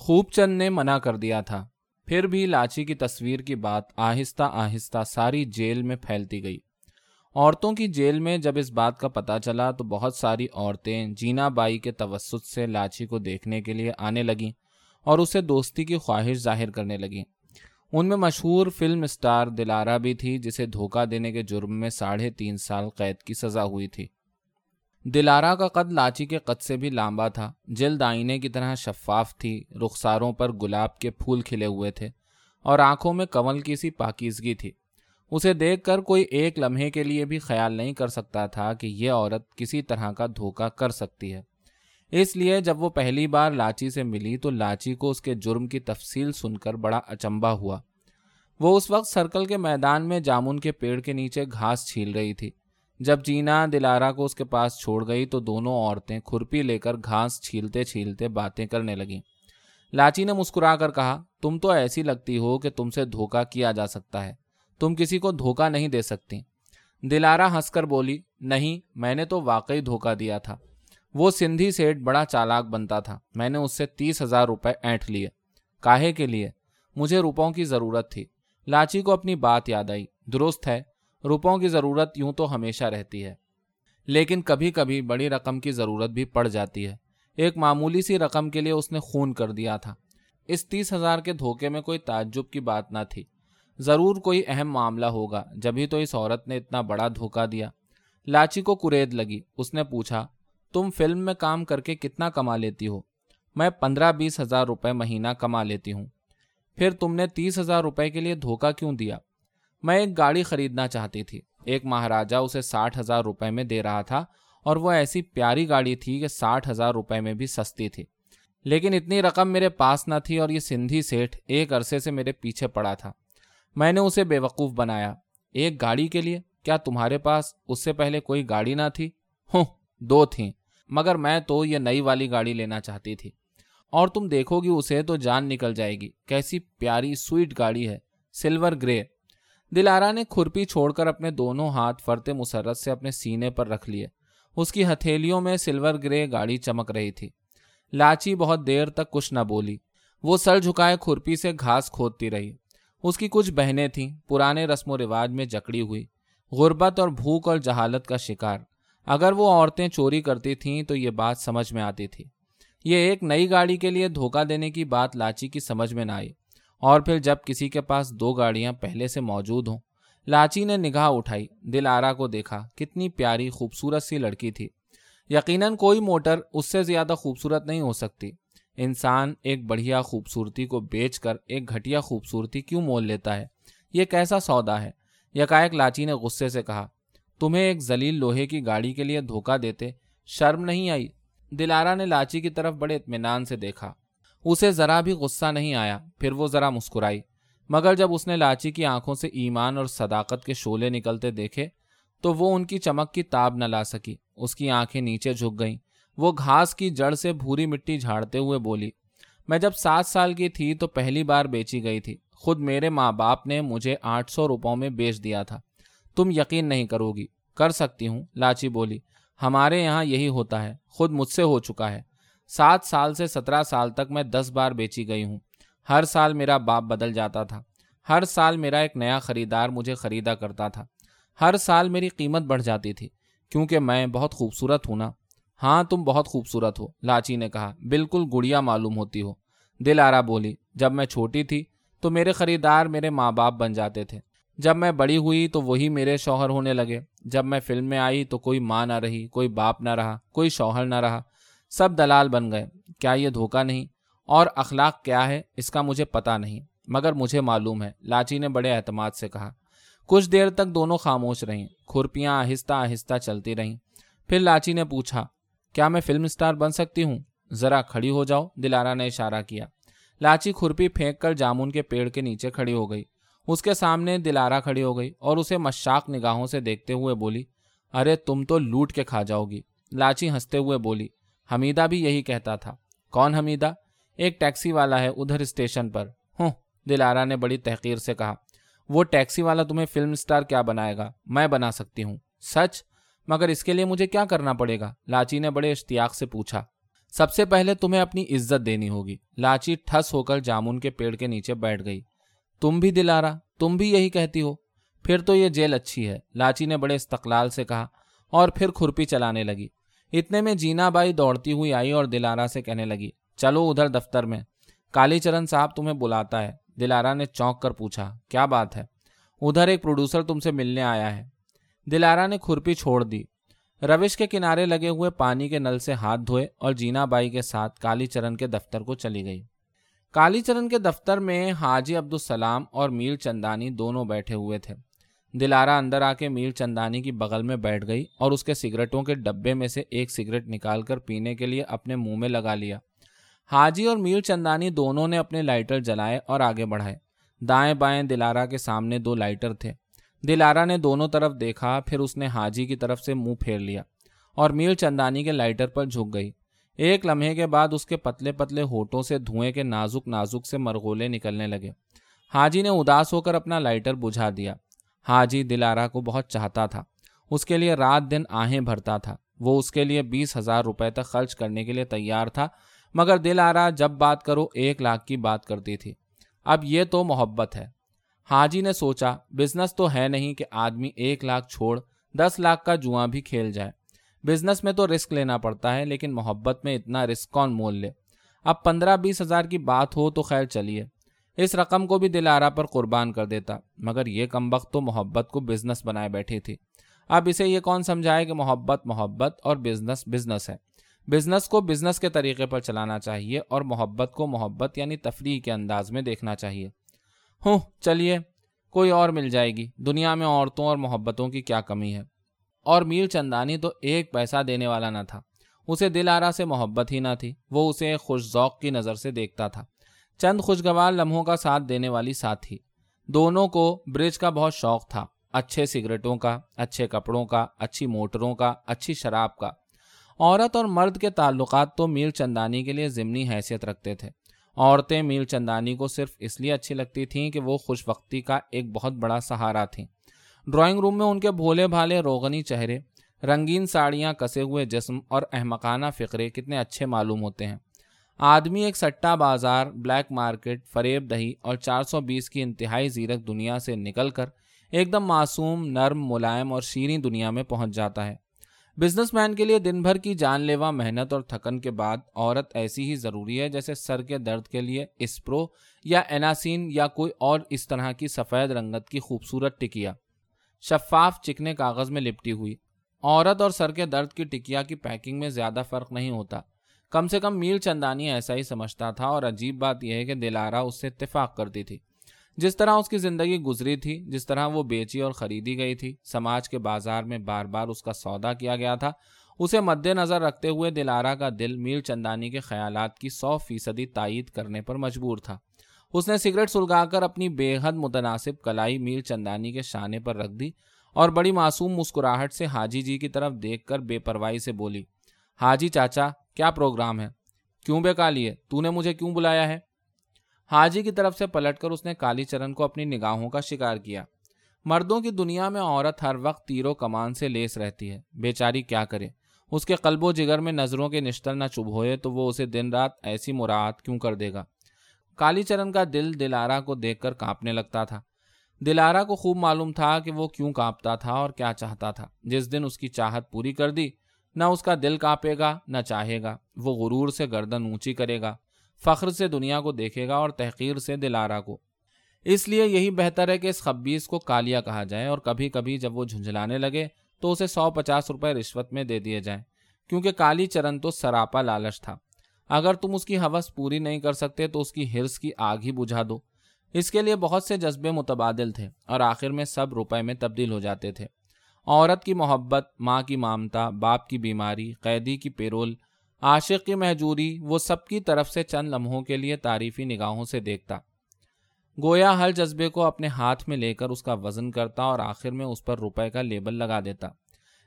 خوب چند نے منع کر دیا تھا۔ پھر بھی لاچی کی تصویر کی بات آہستہ آہستہ ساری جیل میں پھیلتی گئی۔ عورتوں کی جیل میں جب اس بات کا پتہ چلا تو بہت ساری عورتیں جینا بائی کے توسط سے لاچی کو دیکھنے کے لیے آنے لگیں اور اسے دوستی کی خواہش ظاہر کرنے لگیں۔ ان میں مشہور فلم اسٹار دلارا بھی تھی جسے دھوکہ دینے کے جرم میں ساڑھے تین سال قید کی سزا ہوئی تھی۔ دلارا کا قد لاچی کے قد سے بھی لامبا تھا۔ جلد آئینے کی طرح شفاف تھی، رخساروں پر گلاب کے پھول کھلے ہوئے تھے اور آنکھوں میں کمل کی سی پاکیزگی تھی۔ اسے دیکھ کر کوئی ایک لمحے کے لیے بھی خیال نہیں کر سکتا تھا کہ یہ عورت کسی طرح کا دھوکہ کر سکتی ہے۔ اس لیے جب وہ پہلی بار لاچی سے ملی تو لاچی کو اس کے جرم کی تفصیل سن کر بڑا اچمبا ہوا۔ وہ اس وقت سرکل کے میدان میں جامن کے پیڑ کے نیچے گھاس چھیل رہی تھی۔ جب جینا دلارا کو اس کے پاس چھوڑ گئی تو دونوں عورتیں کھرپی لے کر گھاس چھیلتے چھیلتے باتیں کرنے لگیں۔ لاچی نے مسکرا کر کہا، تم تو ایسی لگتی ہو کہ تم سے دھوکا کیا جا سکتا ہے۔ تم کسی کو دھوکا نہیں دے سکتی۔ دلارا ہنس کر بولی، نہیں، میں نے تو واقعی دھوکا دیا تھا۔ وہ سندھی سیٹ بڑا چالاک بنتا تھا۔ میں نے اس سے تیس ہزار روپے اینٹ لیے۔ کاہے کے لیے؟ مجھے روپوں کی ضرورت تھی۔ لاچی کو اپنی بات یاد آئی۔ درست ہے روپوں کی ضرورت یوں تو ہمیشہ رہتی ہے۔ لیکن کبھی کبھی بڑی رقم کی ضرورت بھی پڑ جاتی ہے۔ ایک معمولی سی رقم کے لیے اس نے خون کر دیا تھا۔ اس تیس ہزار کے دھوکے میں کوئی تعجب کی بات نہ تھی۔ ضرور کوئی اہم معاملہ ہوگا۔ جبھی تو اس عورت نے اتنا بڑا دھوکا دیا۔ لاچی کو کرید لگی۔ اس نے پوچھا، تم فلم میں کام کر کے کتنا کما لیتی ہو؟ میں پندرہ بیس ہزار روپے مہینہ کما لیتی ہوں۔ پھر تم نے تیس ہزار روپے کے لیے دھوکا کیوں دیا؟ میں ایک گاڑی خریدنا چاہتی تھی۔ ایک مہاراجا اسے ساٹھ ہزار روپے میں دے رہا تھا اور وہ ایسی پیاری گاڑی تھی کہ ساٹھ ہزار روپے میں بھی سستی تھی۔ لیکن اتنی رقم میرے پاس نہ تھی اور یہ سندھی سیٹھ ایک عرصے سے میرے پیچھے پڑا تھا۔ میں نے اسے بے وقوف بنایا۔ ایک گاڑی کے لیے؟ کیا تمہارے پاس اس سے پہلے کوئی گاڑی نہ تھی؟ ہوں، دو تھیں، مگر میں تو یہ نئی والی گاڑی لینا چاہتی تھی۔ اور تم دیکھو گی اسے تو جان نکل جائے گی۔ کیسی پیاری سویٹ گاڑی ہے۔ سلور گرے۔ دلارا نے کھرپی چھوڑ کر اپنے دونوں ہاتھ فرت مسرت سے اپنے سینے پر رکھ لیے۔ اس کی ہتھیلیوں میں سلور گرے گاڑی چمک رہی تھی۔ لاچی بہت دیر تک کچھ نہ بولی۔ وہ سر جھکائے کھرپی سے گھاس کھودتی رہی۔ اس کی کچھ بہنیں تھیں۔ پرانے رسم و رواج میں جکڑی ہوئی۔ غربت اور بھوک اور جہالت کا شکار۔ اگر وہ عورتیں چوری کرتی تھیں تو یہ بات سمجھ میں آتی تھی۔ یہ ایک نئی گاڑی کے لیے دھوکہ دینے کی بات لاچی کی سمجھ میں نہ آئی۔ اور پھر جب کسی کے پاس دو گاڑیاں پہلے سے موجود ہوں، لاچی نے نگاہ اٹھائی، دل آرا کو دیکھا، کتنی پیاری خوبصورت سی لڑکی تھی۔ یقیناً کوئی موٹر اس سے زیادہ خوبصورت نہیں ہو سکتی۔ انسان ایک بڑھیا خوبصورتی کو بیچ کر ایک گھٹیا خوبصورتی کیوں مول لیتا ہے؟ یہ کیسا سودا ہے؟ یکائک لاچی نے غصے سے کہا، تمہیں ایک زلیل لوہے کی گاڑی کے لیے دھوکہ دیتے شرم نہیں آئی؟ دلارا نے لاچی کی طرف بڑے اطمینان سے دیکھا۔ اسے ذرا بھی غصہ نہیں آیا، پھر وہ ذرا مسکرائی۔ مگر جب اس نے لاچی کی آنکھوں سے ایمان اور صداقت کے شولے نکلتے دیکھے، تو وہ ان کی چمک کی تاب نہ لا سکی۔ اس کی آنکھیں نیچے جھک گئیں۔ وہ گھاس کی جڑ سے بھوری مٹی جھاڑتے ہوئے بولی، میں جب سات سال کی تھی تو پہلی بار بیچی گئی تھی۔ خود میرے ماں باپ نے مجھے آٹھ سو روپوں میں بیچ دیا تھا۔ تم یقین نہیں کرو گی۔ کر سکتی ہوں، لاچی بولی، ہمارے یہاں یہی ہوتا ہے۔ خود مجھ سے ہو چکا ہے۔ سات سال سے سترہ سال تک میں دس بار بیچی گئی ہوں۔ ہر سال میرا باپ بدل جاتا تھا۔ ہر سال میرا ایک نیا خریدار مجھے خریدا کرتا تھا۔ ہر سال میری قیمت بڑھ جاتی تھی، کیونکہ میں بہت خوبصورت ہوں نا۔ ہاں تم بہت خوبصورت ہو، لاچی نے کہا۔ بالکل گڑیا معلوم ہوتی ہو۔ دل آرا بولی، جب میں چھوٹی تھی تو میرے خریدار میرے ماں باپ بن جاتے تھے۔ جب میں بڑی ہوئی تو وہی میرے شوہر ہونے لگے۔ جب میں فلم میں آئی تو کوئی ماں نہ رہی، کوئی باپ نہ رہا، کوئی شوہر نہ رہا۔ سب دلال بن گئے۔ کیا یہ دھوکہ نہیں؟ اور اخلاق کیا ہے؟ اس کا مجھے پتا نہیں، مگر مجھے معلوم ہے۔ لاچی نے بڑے اعتماد سے کہا۔ کچھ دیر تک دونوں خاموش رہیں۔ کھرپیاں آہستہ آہستہ چلتی رہیں۔ پھر لاچی نے پوچھا، کیا میں فلم اسٹار بن سکتی ہوں؟ ذرا کھڑی ہو جاؤ، دلارا نے اشارہ کیا۔ لاچی کھرپی پھینک کر جامن کے پیڑ کے نیچے کھڑی ہو گئی۔ اس کے سامنے دلارا کھڑی ہو گئی اور اسے مشاق نگاہوں سے دیکھتے ہوئے بولی، ارے تم تو لوٹ کے کھا جاؤ گی۔ لاچی ہنستے ہوئے بولی حمیدہ بھی یہی کہتا تھا۔ کون حمیدہ؟ ایک ٹیکسی والا ہے ادھر اسٹیشن پر۔ ہوں۔ دلارا نے بڑی تحقیر سے کہا۔ وہ ٹیکسی والا تمہیں فلم اسٹار کیا بنائے گا؟ میں بنا سکتی ہوں۔ سچ؟ مگر اس کے لیے مجھے کیا کرنا پڑے گا؟ لاچی نے بڑے اشتیاق سے پوچھا۔ سب سے پہلے تمہیں اپنی عزت دینی ہوگی۔ لاچی ٹھس ہو کر جامن کے پیڑ کے نیچے بیٹھ گئی۔ تم بھی دلارا، تم بھی یہی کہتی ہو؟ پھر تو یہ جیل اچھی ہے۔ لاچی نے بڑے استقلال سے کہا اور پھر کھرپی چلانے لگی۔ اتنے میں جینا بائی دوڑتی ہوئی آئی اور دلارا سے کہنے لگی، چلو ادھر دفتر میں۔ کالی چرن صاحب تمہیں بلاتا ہے۔ دلارا نے چونک کر پوچھا، کیا بات ہے؟ ادھر ایک پروڈیوسر تم سے ملنے آیا ہے۔ دلارا نے کھرپی چھوڑ دی۔ روش کے کنارے لگے ہوئے پانی کے نل سے ہاتھ دھوئے اور جینا بائی کے ساتھ کالی چرن کے دفتر کو چلی گئی۔ کالی چرن کے دفتر میں حاجی عبد السلام اور میر چندانی دونوں بیٹھے ہوئے تھے۔ دلارا اندر آ کے میر چندانی کی بغل میں بیٹھ گئی اور اس کے سگریٹوں کے ڈبے میں سے ایک سگریٹ نکال کر پینے کے لیے اپنے منہ میں لگا لیا۔ حاجی اور میر چندانی دونوں نے اپنے لائٹر جلائے اور آگے بڑھائے۔ دائیں بائیں دلارا کے سامنے دو لائٹر تھے۔ دلارا نے دونوں طرف دیکھا، پھر اس نے حاجی کی طرف سے منہ پھیر لیا اور میر چندانی کے لائٹر پر جھک گئی۔ ایک لمحے کے بعد اس کے پتلے پتلے ہوٹوں سے دھوئیں کے نازک نازک سے مرغولے نکلنے لگے۔ حاجی نے اداس ہو کر اپنا لائٹر بجھا دیا۔ حاجی دلارا کو بہت چاہتا تھا۔ اس کے لیے رات دن آہیں بھرتا تھا۔ وہ اس کے لیے بیس ہزار روپے تک خرچ کرنے کے لیے تیار تھا۔ مگر دل آ جب بات کرو، ایک لاکھ کی بات کرتی تھی۔ اب یہ تو محبت ہے۔ حاجی نے سوچا، بزنس تو ہے نہیں کہ آدمی ایک لاکھ چھوڑ، دس لاکھ کا جواں بھی کھیل جائے۔ بزنس میں تو رسک لینا پڑتا ہے، لیکن محبت میں اتنا رسک کون مول لے؟ اب پندرہ بیس ہزار کی بات ہو تو خیر چلیے۔ اس رقم کو بھی دلارا پر قربان کر دیتا، مگر یہ کم وقت تو محبت کو بزنس بنائے بیٹھی تھی اب اسے یہ کون سمجھائے کہ محبت محبت اور بزنس بزنس ہے۔ بزنس کو بزنس کے طریقے پر چلانا چاہیے اور محبت کو محبت یعنی تفریح کے انداز میں دیکھنا چاہیے۔ ہوں، چلیے، کوئی اور مل جائے گی۔ دنیا میں عورتوں اور محبتوں کی کیا کمی ہے؟ اور میر چندانی تو ایک پیسہ دینے والا نہ تھا۔ اسے دل آرا سے محبت ہی نہ تھی، وہ اسے خوش ذوق کی نظر سے دیکھتا تھا۔ چند خوشگوار لمحوں کا ساتھ دینے والی ساتھی۔ دونوں کو برج کا بہت شوق تھا۔ اچھے سگریٹوں کا، اچھے کپڑوں کا، اچھی موٹروں کا، اچھی شراب کا۔ عورت اور مرد کے تعلقات تو میر چندانی کے لیے ضمنی حیثیت رکھتے تھے۔ عورتیں میر چندانی کو صرف اس لیے اچھی لگتی تھیں کہ وہ خوش وقتی کا ایک بہت بڑا سہارا تھیں۔ ڈرائنگ روم میں ان کے بھولے بھالے روغنی چہرے، رنگین ساڑیاں کسے ہوئے جسم اور احمقانہ فقرے کتنے اچھے معلوم ہوتے ہیں۔ آدمی ایک سٹا بازار، بلیک مارکیٹ، فریب دہی اور چار سو بیس کی انتہائی زیرک دنیا سے نکل کر ایک دم معصوم، نرم، ملائم اور شیریں دنیا میں پہنچ جاتا ہے۔ بزنس مین کے لیے دن بھر کی جان لیوا، محنت اور تھکن کے بعد عورت ایسی ہی ضروری ہے جیسے سر کے درد کے لیے اسپرو یا ایناسین یا کوئی اور اس طرح کی سفید رنگت کی خوبصورت ٹکیا۔ شفاف چکنے کاغذ میں لپٹی ہوئی۔ عورت اور سر کے درد کی ٹکیا کی پیکنگ میں زیادہ فرق نہیں ہوتا۔ کم سے کم میل چندانی ایسا ہی سمجھتا تھا اور عجیب بات یہ ہے کہ دلارا اس سے اتفاق کرتی تھی۔ جس طرح اس کی زندگی گزری تھی، جس طرح وہ بیچی اور خریدی گئی تھی، سماج کے بازار میں بار بار اس کا سودا کیا گیا تھا۔ اسے مد نظر رکھتے ہوئے دلارا کا دل میل چندانی کے خیالات کی سو فیصدی تائید کرنے پر مجبور تھا۔ اس نے سگریٹ سلگا کر اپنی بے حد متناسب کلائی میل چندانی کے شانے پر رکھ دی اور بڑی معصوم مسکراہٹ سے حاجی جی کی طرف دیکھ کر بے پرواہی سے بولی، حاجی چاچا کیا پروگرام ہے؟ کیوں بے کالی ہے تو نے مجھے کیوں بلایا ہے؟ حاجی کی طرف سے پلٹ کر اس نے کالی چرن کو اپنی نگاہوں کا شکار کیا۔ مردوں کی دنیا میں عورت ہر وقت تیرو کمان سے لیس رہتی ہے۔ بیچاری کیا کرے؟ اس کے قلب و جگر میں نظروں کے نشتر نہ چبھ ہوئے تو وہ اسے دن رات ایسی مراعات کیوں کر دے گا؟ کالی چرن کا دل دلارا کو دیکھ کر کانپنے لگتا تھا۔ دلارا کو خوب معلوم تھا کہ وہ کیوں کانپتا تھا اور کیا چاہتا تھا۔ جس دن اس کی چاہت پوری کر دی نہ اس کا دل کانپے گا، نہ چاہے گا۔ وہ غرور سے گردن اونچی کرے گا، فخر سے دنیا کو دیکھے گا اور تحقیر سے دلارا کو۔ اس لیے یہی بہتر ہے کہ اس خبیز کو کالیا کہا جائے اور کبھی کبھی جب وہ جھنجھلانے لگے تو اسے سو پچاس روپے رشوت میں دے دیے جائیں۔ کیونکہ کالی چرن تو سراپا لالچ تھا۔ اگر تم اس کی حوث پوری نہیں کر سکتے تو اس کی ہرس کی آگ ہی بجھا دو۔ اس کے لیے بہت سے جذبے متبادل تھے اور آخر میں سب روپے میں تبدیل ہو جاتے تھے۔ عورت کی محبت، ماں کی مامتا، باپ کی بیماری، قیدی کی پیرول، عاشق کی محجوری وہ سب کی طرف سے چند لمحوں کے لیے تعریفی نگاہوں سے دیکھتا۔ گویا ہر جذبے کو اپنے ہاتھ میں لے کر اس کا وزن کرتا اور آخر میں اس پر روپے کا لیبل لگا دیتا۔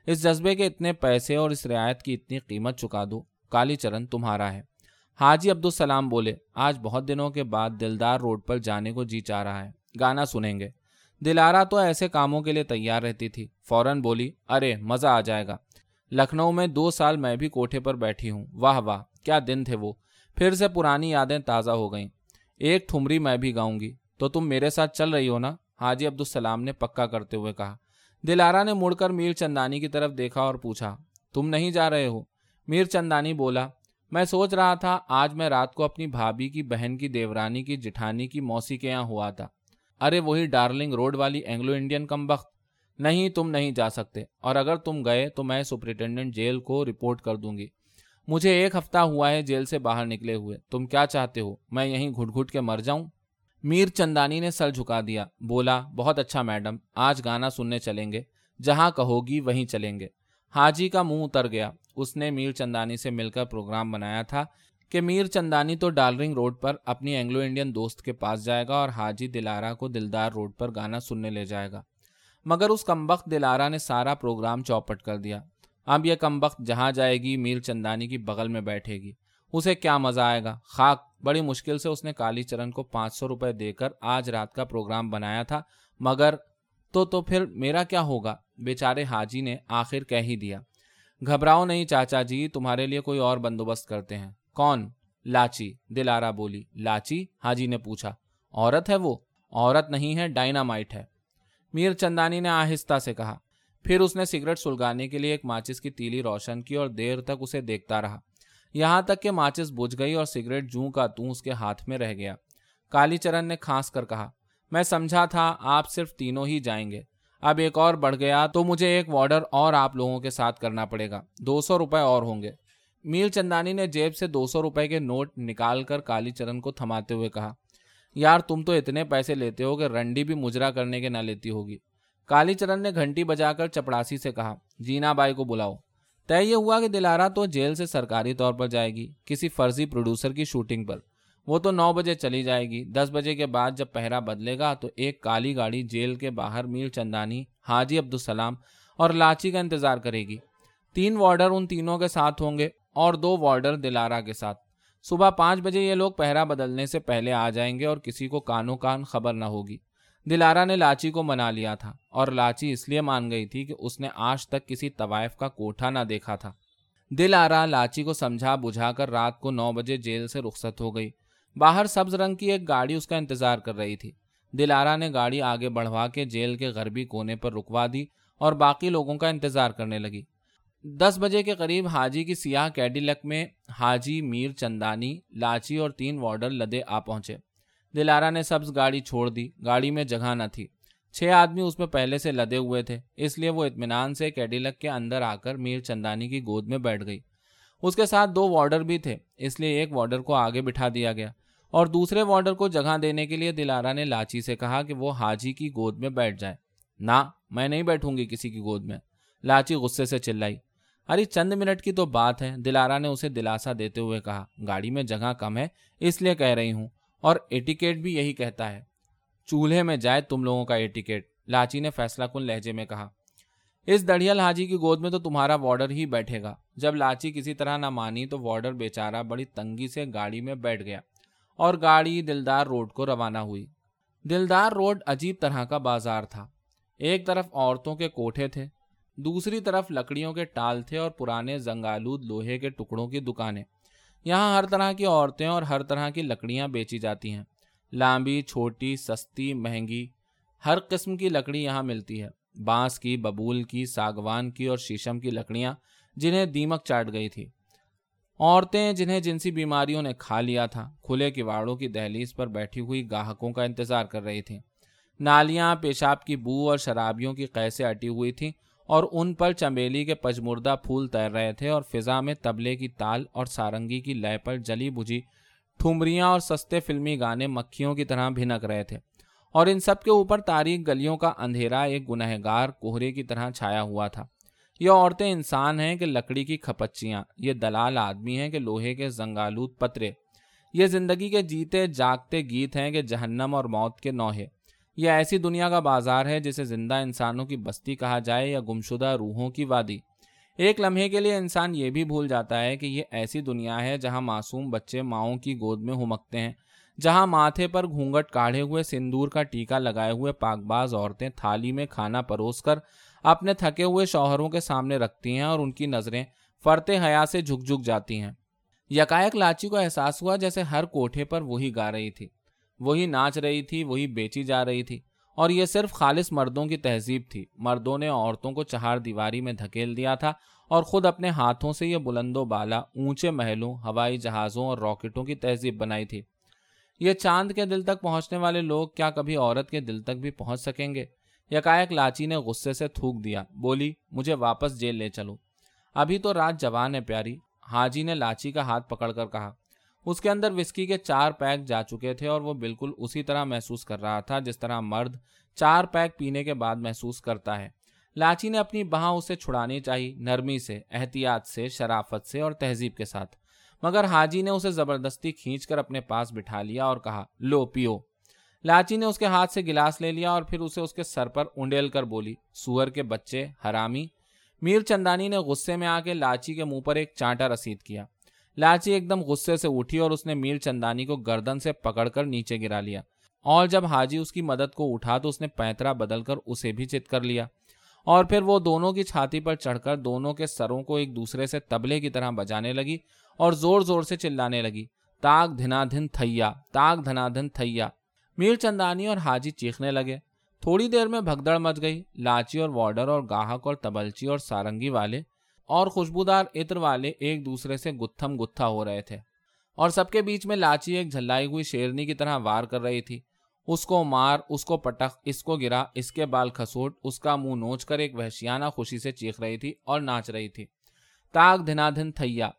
اس جذبے کے اتنے پیسے اور اس رعایت کی اتنی قیمت چکا دو، کالی چرن تمہارا ہے۔ حاجی عبدالسلام بولے، آج بہت دنوں کے بعد دلدار روڈ پر جانے کو جی چاہ رہا ہے، گانا سنیں گے۔ دلارا تو ایسے کاموں کے لیے تیار رہتی تھی۔ فوراً بولی، ارے، مزہ آ جائے گا۔ لکھنؤ میں دو سال میں بھی کوٹھے پر بیٹھی ہوں۔ واہ واہ، کیا دن تھے وہ۔ پھر سے پرانی یادیں تازہ ہو گئیں۔ ایک ٹھمری میں بھی گاؤں گی۔ تو تم میرے ساتھ چل رہی ہو نا؟ حاجی عبدالسلام نے پکا کرتے ہوئے کہا۔ دلارا نے مڑ کر میر چندانی کی طرف دیکھا اور پوچھا، تم نہیں جا رہے ہو؟ میر چندانی بولا، میں سوچ رہا تھا، آج میں رات کو اپنی بھابھی کی بہن کی دیورانی کی جٹھانی کی موسی کے یہاں ہوا تھا۔ ارے وہی ڈارلنگ روڈ والی اینگلو انڈین کم بخت۔ نہیں، تم نہیں جا سکتے۔ اور اگر تم گئے تو میں سپرنٹینڈنٹ جیل کو رپورٹ کر دوں گی۔ مجھے ایک ہفتہ ہوا ہے جیل سے باہر نکلے ہوئے۔ تم کیا چاہتے ہو؟ میں یہیں گھٹ گھٹ کے مر جاؤں؟ میر چندانی نے سر جھکا دیا۔ بولا، بہت اچھا میڈم، آج گانا سننے چلیں گے۔ جہاں کہو گی وہیں چلیں گے۔ حاجی کا منہ اتر گیا۔ اس نے میر چندانی سے مل کر پروگرام بنایا تھا۔ کہ میر چندانی تو ڈالرنگ روڈ پر، اپنی اینگلو انڈین دوست کے پاس جائے گا اور حاجی دلارا کو دلدار روڈ پر گانا سننے لے جائے گا۔ مگر اس کمبخت دلارا نے سارا پروگرام چوپٹ کر دیا۔ اب یہ کمبخت جہاں جائے گی، میر چندانی کی بغل میں بیٹھے گی۔ اسے کیا مزہ آئے گا؟ خاک، بڑی مشکل سے اس نے کالی چرن کو پانچ سو روپے دے کر آج رات کا پروگرام بنایا تھا۔ مگر تو تو پھر میرا کیا ہوگا؟ بیچارے حاجی نے آخر کہہ ہی دیا۔ گھبراؤ نہیں چاچا جی تمہارے لیے کوئی اور بندوبست کرتے ہیں۔ کون؟ لاچی۔ دلارا بولی، لاچی؟ حاجی نے پوچھا۔ عورت ہے وہ؟ عورت نہیں ہے، ڈائنامائٹ ہے۔ میر چندانی نے آہستہ سے کہا۔ پھر اس نے سگریٹ سلگانے کے لیے ایک ماچس کی تیلی روشن کی اور دیر تک اسے دیکھتا رہا۔ یہاں تک کہ ماچس بجھ گئی اور سگریٹ جوں کا توں اس کے ہاتھ میں رہ گیا۔ کالی چرن نے کھانس کر کہا، میں سمجھا تھا آپ صرف تینوں ہی جائیں گے۔ اب ایک اور بڑھ گیا تو مجھے ایک وارڈر اور آپ لوگوں کے ساتھ کرنا پڑے گا۔ دو سو روپے اور ہوں گے۔ میل چندانی نے جیب سے دو سو روپے کے نوٹ نکال کر کالی چرن کو تھماتے ہوئے کہا، یار، تم تو اتنے پیسے لیتے ہو کہ رنڈی بھی مجرا کرنے کے نہ لیتی ہوگی کالی چرن نے گھنٹی بجا کر چپڑاسی سے کہا، جینا بائی کو بلاؤ۔ طے یہ ہوا کہ دلارا تو جیل سے سرکاری طور پر جائے گی، کسی فرضی پروڈیوسر کی شوٹنگ پر۔ وہ تو نو بجے چلی جائے گی۔ دس بجے کے بعد جب پہرا بدلے گا تو ایک کالی گاڑی جیل کے باہر میل چندانی، حاجی عبدالسلام اور لاچی کا انتظار کرے گی۔ تین وارڈر ان تینوں کے ساتھ ہوں گے۔ اور دو وارڈر دلارا کے ساتھ۔ صبح پانچ بجے یہ لوگ پہرا بدلنے سے پہلے آ جائیں گے اور کسی کو کانوں کان خبر نہ ہوگی۔ دلارا نے لاچی کو منا لیا تھا اور لاچی اس لیے مان گئی تھی کہ اس نے آج تک کسی طوائف کا کوٹھا نہ دیکھا تھا۔ دل آرا لاچی کو سمجھا بجھا کر رات کو نو بجے جیل سے رخصت ہو گئی۔ باہر سبز رنگ کی ایک گاڑی اس کا انتظار کر رہی تھی۔ دلارا نے گاڑی آگے بڑھوا کے جیل کے غربی کونے پر رکوا دی اور باقی لوگوں کا انتظار کرنے لگی۔ دس بجے کے قریب حاجی کی سیاہ کیڈیلک میں حاجی میر چندانی، لاچی اور تین وارڈر لدے آ پہنچے۔ دلارا نے سبز گاڑی چھوڑ دی، گاڑی میں جگہ نہ تھی۔ چھ آدمی اس میں پہلے سے لدے ہوئے تھے، اس لیے وہ اطمینان سے کیڈیلک کے اندر آ کر میر چندانی کی گود میں بیٹھ گئی۔ اس کے ساتھ دو وارڈر بھی تھے، اس لیے ایک وارڈر کو آگے بٹھا دیا گیا۔ اور دوسرے وارڈر کو جگہ دینے کے لیے دلارا نے لاچی سے کہا کہ وہ حاجی کی گود میں بیٹھ جائے۔ نہ، میں نہیں بیٹھوں گی کسی کی گود میں۔ لاچی غصے سے چلائی۔ ارے چند منٹ کی تو بات ہے، دلارا نے اسے دلاسا دیتے ہوئے کہا، گاڑی میں جگہ کم ہے، اس لیے کہہ رہی ہوں۔ اور ایٹیکیٹ بھی یہی کہتا ہے۔ چولہے میں جائے تم لوگوں کا ایٹیکیٹ، لاچی نے فیصلہ کن لہجے میں کہا۔ اس دڑیل حاجی کی گود میں تو تمہارا وارڈر ہی بیٹھے گا۔ جب لاچی کسی طرح نہ مانی تو وارڈر بیچارہ بڑی تنگی سے گاڑی میں بیٹھ گیا اور گاڑی دلدار روڈ کو روانہ ہوئی۔ دلدار روڈ عجیب طرح کا بازار تھا۔ ایک طرف عورتوں کے کوٹھے تھے دوسری طرف لکڑیوں کے ٹال تھے اور پرانے زنگالود لوہے کے ٹکڑوں کی دکانیں۔ یہاں ہر طرح کی عورتیں اور ہر طرح کی لکڑیاں بیچی جاتی ہیں۔ لامبی چھوٹی، سستی، مہنگی، ہر قسم کی لکڑی یہاں ملتی ہے۔ بانس کی، ببول کی، ساگوان کی اور شیشم کی لکڑیاں جنہیں دیمک چاٹ گئی تھی۔ عورتیں جنہیں جنسی بیماریوں نے کھا لیا تھا، کھلے کواڑوں کی دہلیز پر بیٹھی ہوئی گاہکوں کا انتظار کر رہی تھیں۔ نالیاں، پیشاب کی بو اور شرابیوں کی قیسے اٹی ہوئی تھیں۔ اور ان پر چمیلی کے پجمردہ پھول تیر رہے تھے اور فضا میں تبلے کی تال اور سارنگی کی لے پر جلی بجھی ٹھمریاں اور سستے فلمی گانے مکھیوں کی طرح بھنک رہے تھے۔ اور ان سب کے اوپر تاریخ گلیوں کا اندھیرا ایک گنہگار کوہرے کی طرح چھایا ہوا تھا۔ یہ عورتیں انسان ہیں کہ لکڑی کی کھپچیاں، یہ دلال آدمی ہیں کہ لوہے کے زنگالود پترے۔ یہ زندگی کے جیتے جاگتے گیت ہیں کہ جہنم اور موت کے نوہے یہ ایسی دنیا کا بازار ہے جسے زندہ انسانوں کی بستی کہا جائے یا گمشدہ روحوں کی وادی۔ ایک لمحے کے لیے انسان یہ بھی بھول جاتا ہے کہ یہ ایسی دنیا ہے جہاں معصوم بچے ماؤں کی گود میں ہمکتے ہیں، جہاں ماتھے پر گھونگٹ کاڑھے ہوئے سندور کا ٹیکا لگائے ہوئے پاک باز عورتیں تھالی میں کھانا پروس کر اپنے تھکے ہوئے شوہروں کے سامنے رکھتی ہیں اور ان کی نظریں فرتے حیا سے جھک جھک جاتی ہیں۔ یکائک لاچی کو احساس ہوا جیسے ہر کوٹھے پر وہی گا رہی تھی۔ وہی ناچ رہی تھی، وہی بیچی جا رہی تھی۔ اور یہ صرف خالص مردوں کی تہذیب تھی۔ مردوں نے عورتوں کو چہار دیواری میں دھکیل دیا تھا اور خود اپنے ہاتھوں سے یہ بلند و بالا، اونچے محلوں، ہوائی جہازوں اور راکٹوں کی تہذیب بنائی تھی۔ یہ چاند کے دل تک پہنچنے والے لوگ کیا کبھی عورت کے دل تک بھی پہنچ سکیں گے؟ یکائک لاچی نے غصے سے تھوک دیا۔ بولی، مجھے واپس جیل لے چلو۔ ابھی تو رات جوان ہے پیاری۔ حاجی نے لاچی کا ہاتھ پکڑ کر کہا اس کے اندر وسکی کے چار پیک جا چکے تھے اور وہ بالکل اسی طرح محسوس کر رہا تھا جس طرح مرد چار پیک پینے کے بعد محسوس کرتا ہے۔ لاچی نے اپنی بہاں اسے چھڑانی چاہی، نرمی سے، احتیاط سے، شرافت سے اور تہذیب کے ساتھ۔ مگر حاجی نے اسے زبردستی کھینچ کر اپنے پاس بٹھا لیا اور کہا، لو، پیو۔ لاچی نے اس کے ہاتھ سے گلاس لے لیا اور پھر اسے اس کے سر پر انڈیل کر بولی، سور کے بچے، حرامی۔ میر چندانی نے غصے میں آ کے لاچی کے منہ پر ایک چانٹا رسید کیا۔ لاچی ایک دم غصے سے اٹھی اور اس نے میر چندانی کو گردن سے پکڑ کر نیچے گرا لیا۔ اور جب حاجی اس کی مدد کو اٹھا تو اس نے پینترا بدل کر اسے بھی چت کر لیا۔ اور پھر وہ دونوں کی چھاتی پر چڑھ کر دونوں کے سروں کو ایک دوسرے سے تبلے کی طرح بجانے لگی اور زور زور سے چلانے لگی۔ تاک دھنا دھن تھیا، تاک دھنا دھن تھیا۔ میر چندانی اور حاجی چیخنے لگے۔ تھوڑی دیر میں بھگدڑ مچ گئی۔ لاچی اور وارڈر اور گاہک اور تبلچی اور سارنگی والے اور خوشبودار عطر والے ایک دوسرے سے گتھم گتھا ہو رہے تھے۔ اور سب کے بیچ میں لاچی ایک جھلائی ہوئی شیرنی کی طرح وار کر رہی تھی۔ اس کو مار، اس کو پٹخ، اس کو گرا، اس کے بال کھسوٹ، اس کا منہ نوچ کر ایک وحشیانہ خوشی سے چیخ رہی تھی اور ناچ رہی تھی۔ تاک دھنا دھن تھیا۔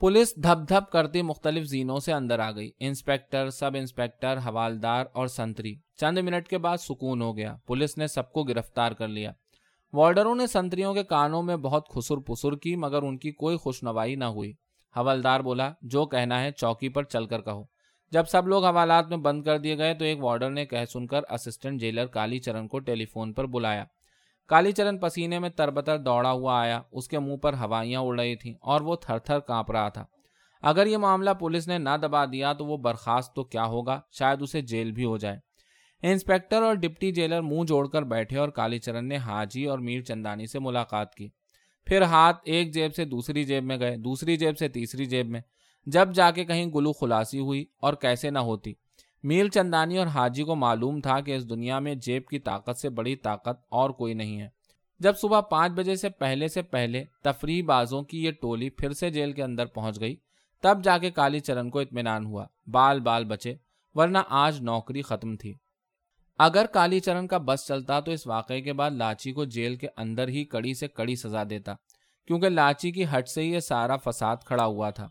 پولیس دھپ دھپ کرتی مختلف زینوں سے اندر آ گئی۔ انسپیکٹر، سب انسپیکٹر، حوالدار اور سنتری۔ چند منٹ کے بعد سکون ہو گیا۔ پولیس نے سب کو گرفتار کر لیا۔ وارڈروں نے سنتریوں کے کانوں میں بہت خسر پسر کی، مگر ان کی کوئی خوشنوائی نہ ہوئی۔ حوالدار بولا، جو کہنا ہے چوکی پر چل کر کہو۔ جب سب لوگ حوالات میں بند کر دیے گئے تو ایک وارڈر نے کہہ سن کر اسسٹنٹ جیلر کالی چرن کو ٹیلی فون پر بلایا۔ کالی چرن پسینے میں تربتر دوڑا ہوا آیا۔ اس کے منہ پر ہوائیاں اڑ رہی تھیں اور وہ تھر تھر کانپ رہا تھا۔ اگر یہ معاملہ پولیس نے نہ دبا دیا تو وہ برخاست تو کیا ہوگا؟ شاید اسے جیل بھی ہو جائے۔ انسپیکٹر اور ڈپٹی جیلر منہ جوڑ کر بیٹھے اور کالی چرن نے حاجی اور میر چندانی سے ملاقات کی۔ پھر ہاتھ ایک جیب سے دوسری جیب میں گئے، دوسری جیب سے تیسری جیب میں۔ جب جا کے کہیں گلو خلاصی ہوئی اور کیسے نہ ہوتی۔ میل چندانی اور حاجی کو معلوم تھا کہ اس دنیا میں جیب کی طاقت سے بڑی طاقت اور کوئی نہیں ہے۔ جب صبح پانچ بجے سے پہلے سے پہلے تفریح بازوں کی یہ ٹولی پھر سے جیل کے اندر پہنچ گئی، تب جا کے کالی چرن کو اطمینان ہوا۔ بال بال بچے، ورنہ آج نوکری ختم تھی۔ اگر کالی چرن کا بس چلتا تو اس واقعے کے بعد لاچی کو جیل کے اندر ہی کڑی سے کڑی سزا دیتا، کیونکہ لاچی کی ہٹ سے یہ سارا فساد کھڑا ہوا تھا۔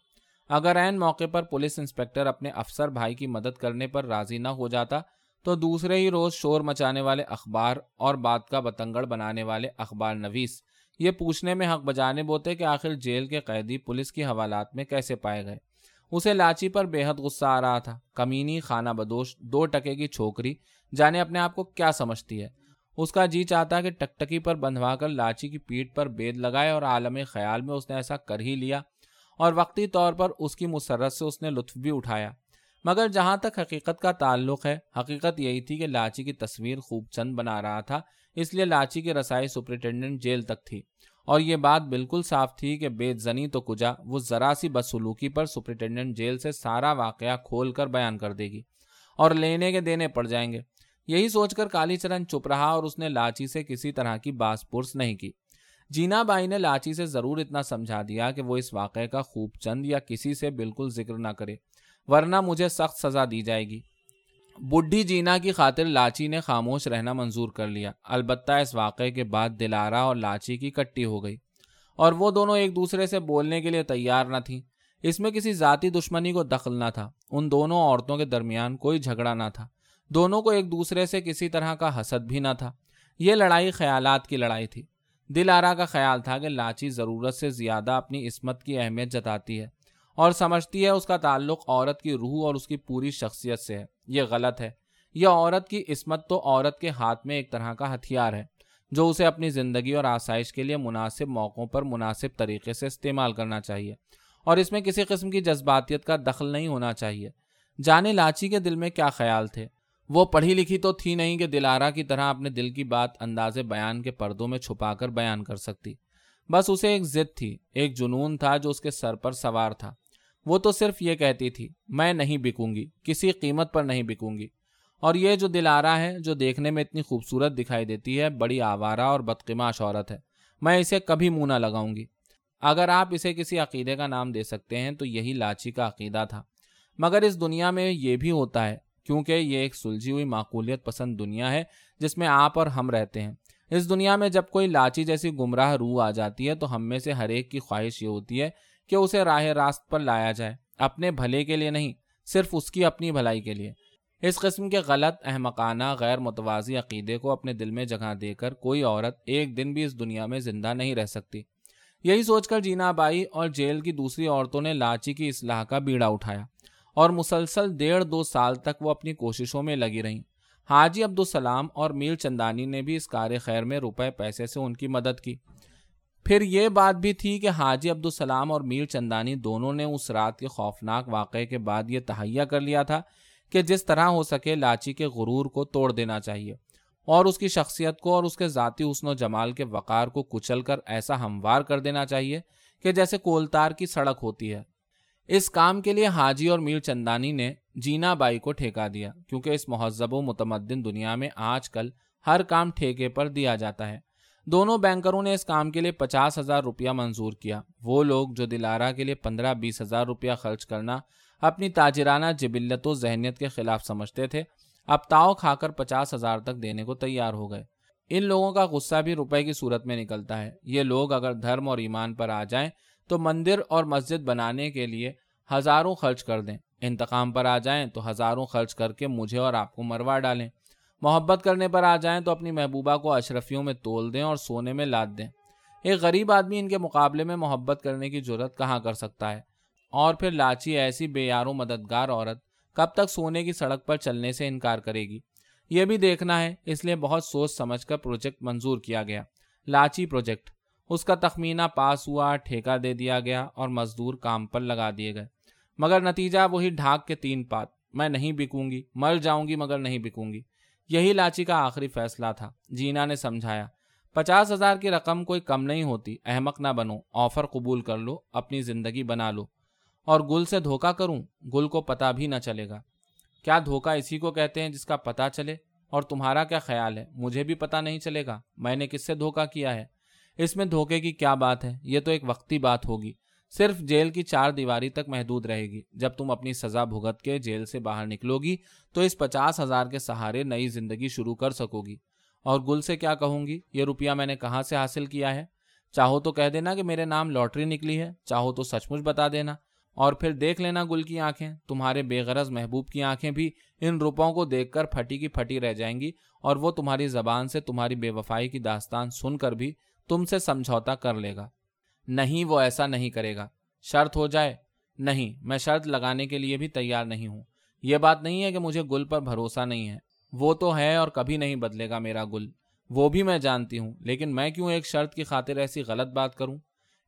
اگر عین موقع پر پولیس انسپیکٹر اپنے افسر بھائی کی مدد کرنے پر راضی نہ ہو جاتا، تو دوسرے ہی روز شور مچانے والے اخبار اور بات کا بتنگڑ بنانے والے اخبار نویس، یہ پوچھنے میں حق بجانے بوتے کہ آخر جیل کے قیدی پولیس کی حوالات میں کیسے پائے گئے۔ اسے لاچی پر بے حد غصہ آ رہا تھا۔ کمینی، خانہ بدوش، دو ٹکے کی چھوکری جانے اپنے آپ کو کیا سمجھتی ہے۔ اس کا جی چاہتا کہ ٹکٹکی پر بندھوا کر لاچی کی پیٹ پر بید لگائے اور عالم خیال میں اس نے ایسا کر ہی لیا اور وقتی طور پر اس کی مسرت سے اس نے لطف بھی اٹھایا۔ مگر جہاں تک حقیقت کا تعلق ہے، حقیقت یہی تھی کہ لاچی کی تصویر خوب چند بنا رہا تھا، اس لیے لاچی کی رسائی سپرنٹینڈنٹ جیل تک تھی۔ اور یہ بات بالکل صاف تھی کہ بے زنی تو کجا وہ ذرا سی بدسلوکی پر سپرنٹینڈنٹ جیل سے سارا واقعہ کھول کر بیان کر دے گی اور لینے کے دینے پڑ جائیں گے۔ یہی سوچ کر کالی چرن چپ رہا اور اس نے لاچی سے کسی طرح کی باس پرس نہیں کی۔ جینا بائی نے لاچی سے ضرور اتنا سمجھا دیا کہ وہ اس واقعے کا خوب چند یا کسی سے بالکل ذکر نہ کرے، ورنہ مجھے سخت سزا دی جائے گی۔ بڈھی جینا کی خاطر لاچی نے خاموش رہنا منظور کر لیا۔ البتہ اس واقعے کے بعد دلارا اور لاچی کی کٹی ہو گئی۔ اور وہ دونوں ایک دوسرے سے بولنے کے لیے تیار نہ تھیں۔ اس میں کسی ذاتی دشمنی کو دخل نہ تھا۔ ان دونوں عورتوں کے درمیان کوئی جھگڑا نہ تھا۔ دونوں کو ایک دوسرے سے کسی طرح کا حسد بھی نہ تھا۔ یہ لڑائی خیالات کی لڑائی تھی۔ دل آرا کا خیال تھا کہ لاچی ضرورت سے زیادہ اپنی عصمت کی اہمیت جتاتی ہے اور سمجھتی ہے اس کا تعلق عورت کی روح اور اس کی پوری شخصیت سے ہے۔ یہ غلط ہے۔ یہ عورت کی عصمت تو عورت کے ہاتھ میں ایک طرح کا ہتھیار ہے، جو اسے اپنی زندگی اور آسائش کے لیے مناسب موقعوں پر مناسب طریقے سے استعمال کرنا چاہیے۔ اور اس میں کسی قسم کی جذباتیت کا دخل نہیں ہونا چاہیے۔ جانے لاچی کے دل میں کیا خیال تھے؟ وہ پڑھی لکھی تو تھی نہیں کہ دلارا کی طرح اپنے دل کی بات انداز بیان کے پردوں میں چھپا کر بیان کر سکتی۔ بس اسے ایک ضد تھی، ایک جنون تھا جو اس کے سر پر سوار تھا۔ وہ تو صرف یہ کہتی تھی، میں نہیں بکوں گی، کسی قیمت پر نہیں بکوں گی۔ اور یہ جو دل آ رہا ہے، جو دیکھنے میں اتنی خوبصورت دکھائی دیتی ہے، بڑی آوارہ اور بدقماش عورت ہے۔ میں اسے کبھی منہ نہ لگاؤں گی۔ اگر آپ اسے کسی عقیدے کا نام دے سکتے ہیں، تو یہی لاچی کا عقیدہ تھا۔ مگر اس دنیا میں یہ بھی ہوتا ہے کیونکہ یہ ایک سلجھی ہوئی معقولیت پسند دنیا ہے جس میں آپ اور ہم رہتے ہیں۔ اس دنیا میں جب کوئی لاچی جیسی گمراہ روح آ جاتی ہے تو ہم میں سے ہر ایک کی خواہش یہ ہوتی ہے کہ اسے راہ راست پر لایا جائے، اپنے بھلے کے لیے نہیں، صرف اس کی اپنی بھلائی کے لیے۔ اس قسم کے غلط، احمقانہ غیر متوازی عقیدے کو اپنے دل میں جگہ دے کر کوئی عورت ایک دن بھی اس دنیا میں زندہ نہیں رہ سکتی۔ یہی سوچ کر جینا بائی اور جیل کی دوسری عورتوں نے لاچی کی اصلاح کا بیڑا اٹھایا۔ اور مسلسل ڈیڑھ دو سال تک وہ اپنی کوششوں میں لگی رہیں۔ حاجی عبدالسلام اور میل چندانی نے بھی اس کار خیر میں روپے پیسے سے ان کی مدد کی۔ پھر یہ بات بھی تھی کہ حاجی عبدالسلام اور میر چندانی دونوں نے اس رات کے خوفناک واقعے کے بعد یہ تہیا کر لیا تھا کہ جس طرح ہو سکے لاچی کے غرور کو توڑ دینا چاہیے اور اس کی شخصیت کو اور اس کے ذاتی حسن و جمال کے وقار کو کچل کر ایسا ہموار کر دینا چاہیے کہ جیسے کولتار کی سڑک ہوتی ہے۔ اس کام کے لیے حاجی اور میر چندانی نے جینا بائی کو ٹھیکا دیا، کیونکہ اس مہذب و متمدن دنیا میں آج کل ہر کام ٹھیکے پر دیا جاتا ہے۔ دونوں بینکروں نے اس کام کے لیے پچاس ہزار روپیہ منظور کیا۔ وہ لوگ جو دلارا کے لیے پندرہ بیس ہزار روپیہ خرچ کرنا اپنی تاجرانہ جبلت و ذہنیت کے خلاف سمجھتے تھے، اب تاؤ کھا کر پچاس ہزار تک دینے کو تیار ہو گئے۔ ان لوگوں کا غصہ بھی روپے کی صورت میں نکلتا ہے۔ یہ لوگ اگر دھرم اور ایمان پر آ جائیں تو مندر اور مسجد بنانے کے لیے ہزاروں خرچ کر دیں۔ انتقام پر آ جائیں تو ہزاروں خرچ کر کے مجھے اور آپ کو مروا ڈالیں۔ محبت کرنے پر آ جائیں تو اپنی محبوبہ کو اشرفیوں میں تول دیں اور سونے میں لاد دیں۔ ایک غریب آدمی ان کے مقابلے میں محبت کرنے کی ضرورت کہاں کر سکتا ہے؟ اور پھر لاچی ایسی بے یاروں مددگار عورت کب تک سونے کی سڑک پر چلنے سے انکار کرے گی؟ یہ بھی دیکھنا ہے، اس لیے بہت سوچ سمجھ کر پروجیکٹ منظور کیا گیا۔ لاچی پروجیکٹ۔ اس کا تخمینہ پاس ہوا، ٹھیکہ دے دیا گیا اور مزدور کام پر لگا دیے گئے۔ مگر نتیجہ وہی ڈھاک کے تین پات۔ میں نہیں بکوں گی، مر جاؤں گی مگر نہیں بکوں گی۔ یہی لاچی کا آخری فیصلہ تھا۔ جینا نے سمجھایا۔ پچاس ہزار کی رقم کوئی کم نہیں ہوتی۔ احمق نہ بنو۔ آفر قبول کر لو، اپنی زندگی بنا لو۔ اور گل سے دھوکا کروں، گل کو پتا بھی نہ چلے گا۔ کیا دھوکا اسی کو کہتے ہیں جس کا پتا چلے؟ اور تمہارا کیا خیال ہے؟ مجھے بھی پتا نہیں چلے گا۔ میں نے کس سے دھوکا کیا ہے؟ اس میں دھوکے کی کیا بات ہے؟ یہ تو ایک وقتی بات ہوگی۔ صرف جیل کی چار دیواری تک محدود رہے گی۔ جب تم اپنی سزا بھگت کے جیل سے باہر نکلو گی، تو اس پچاس ہزار کے سہارے نئی زندگی شروع کر سکو گی۔ اور گل سے کیا کہوں گی؟ یہ روپیہ میں نے کہاں سے حاصل کیا ہے؟ چاہو تو کہہ دینا کہ میرے نام لاٹری نکلی ہے۔ چاہو تو سچ مچ بتا دینا۔ اور پھر دیکھ لینا گل کی آنکھیں۔ تمہارے بے غرض محبوب کی آنکھیں بھی ان روپوں کو دیکھ کر پھٹی کی پھٹی رہ جائیں گی۔ اور وہ تمہاری زبان سے تمہاری بے وفائی کی داستان سن کر بھی تم سے سمجھوتا کر لے گا۔ نہیں، وہ ایسا نہیں کرے گا۔ شرط ہو جائے۔ نہیں، میں شرط لگانے کے لیے بھی تیار نہیں ہوں۔ یہ بات نہیں ہے کہ مجھے گل پر بھروسہ نہیں ہے۔ وہ تو ہے اور کبھی نہیں بدلے گا میرا گل۔ وہ بھی میں جانتی ہوں، لیکن میں کیوں ایک شرط کی خاطر ایسی غلط بات کروں؟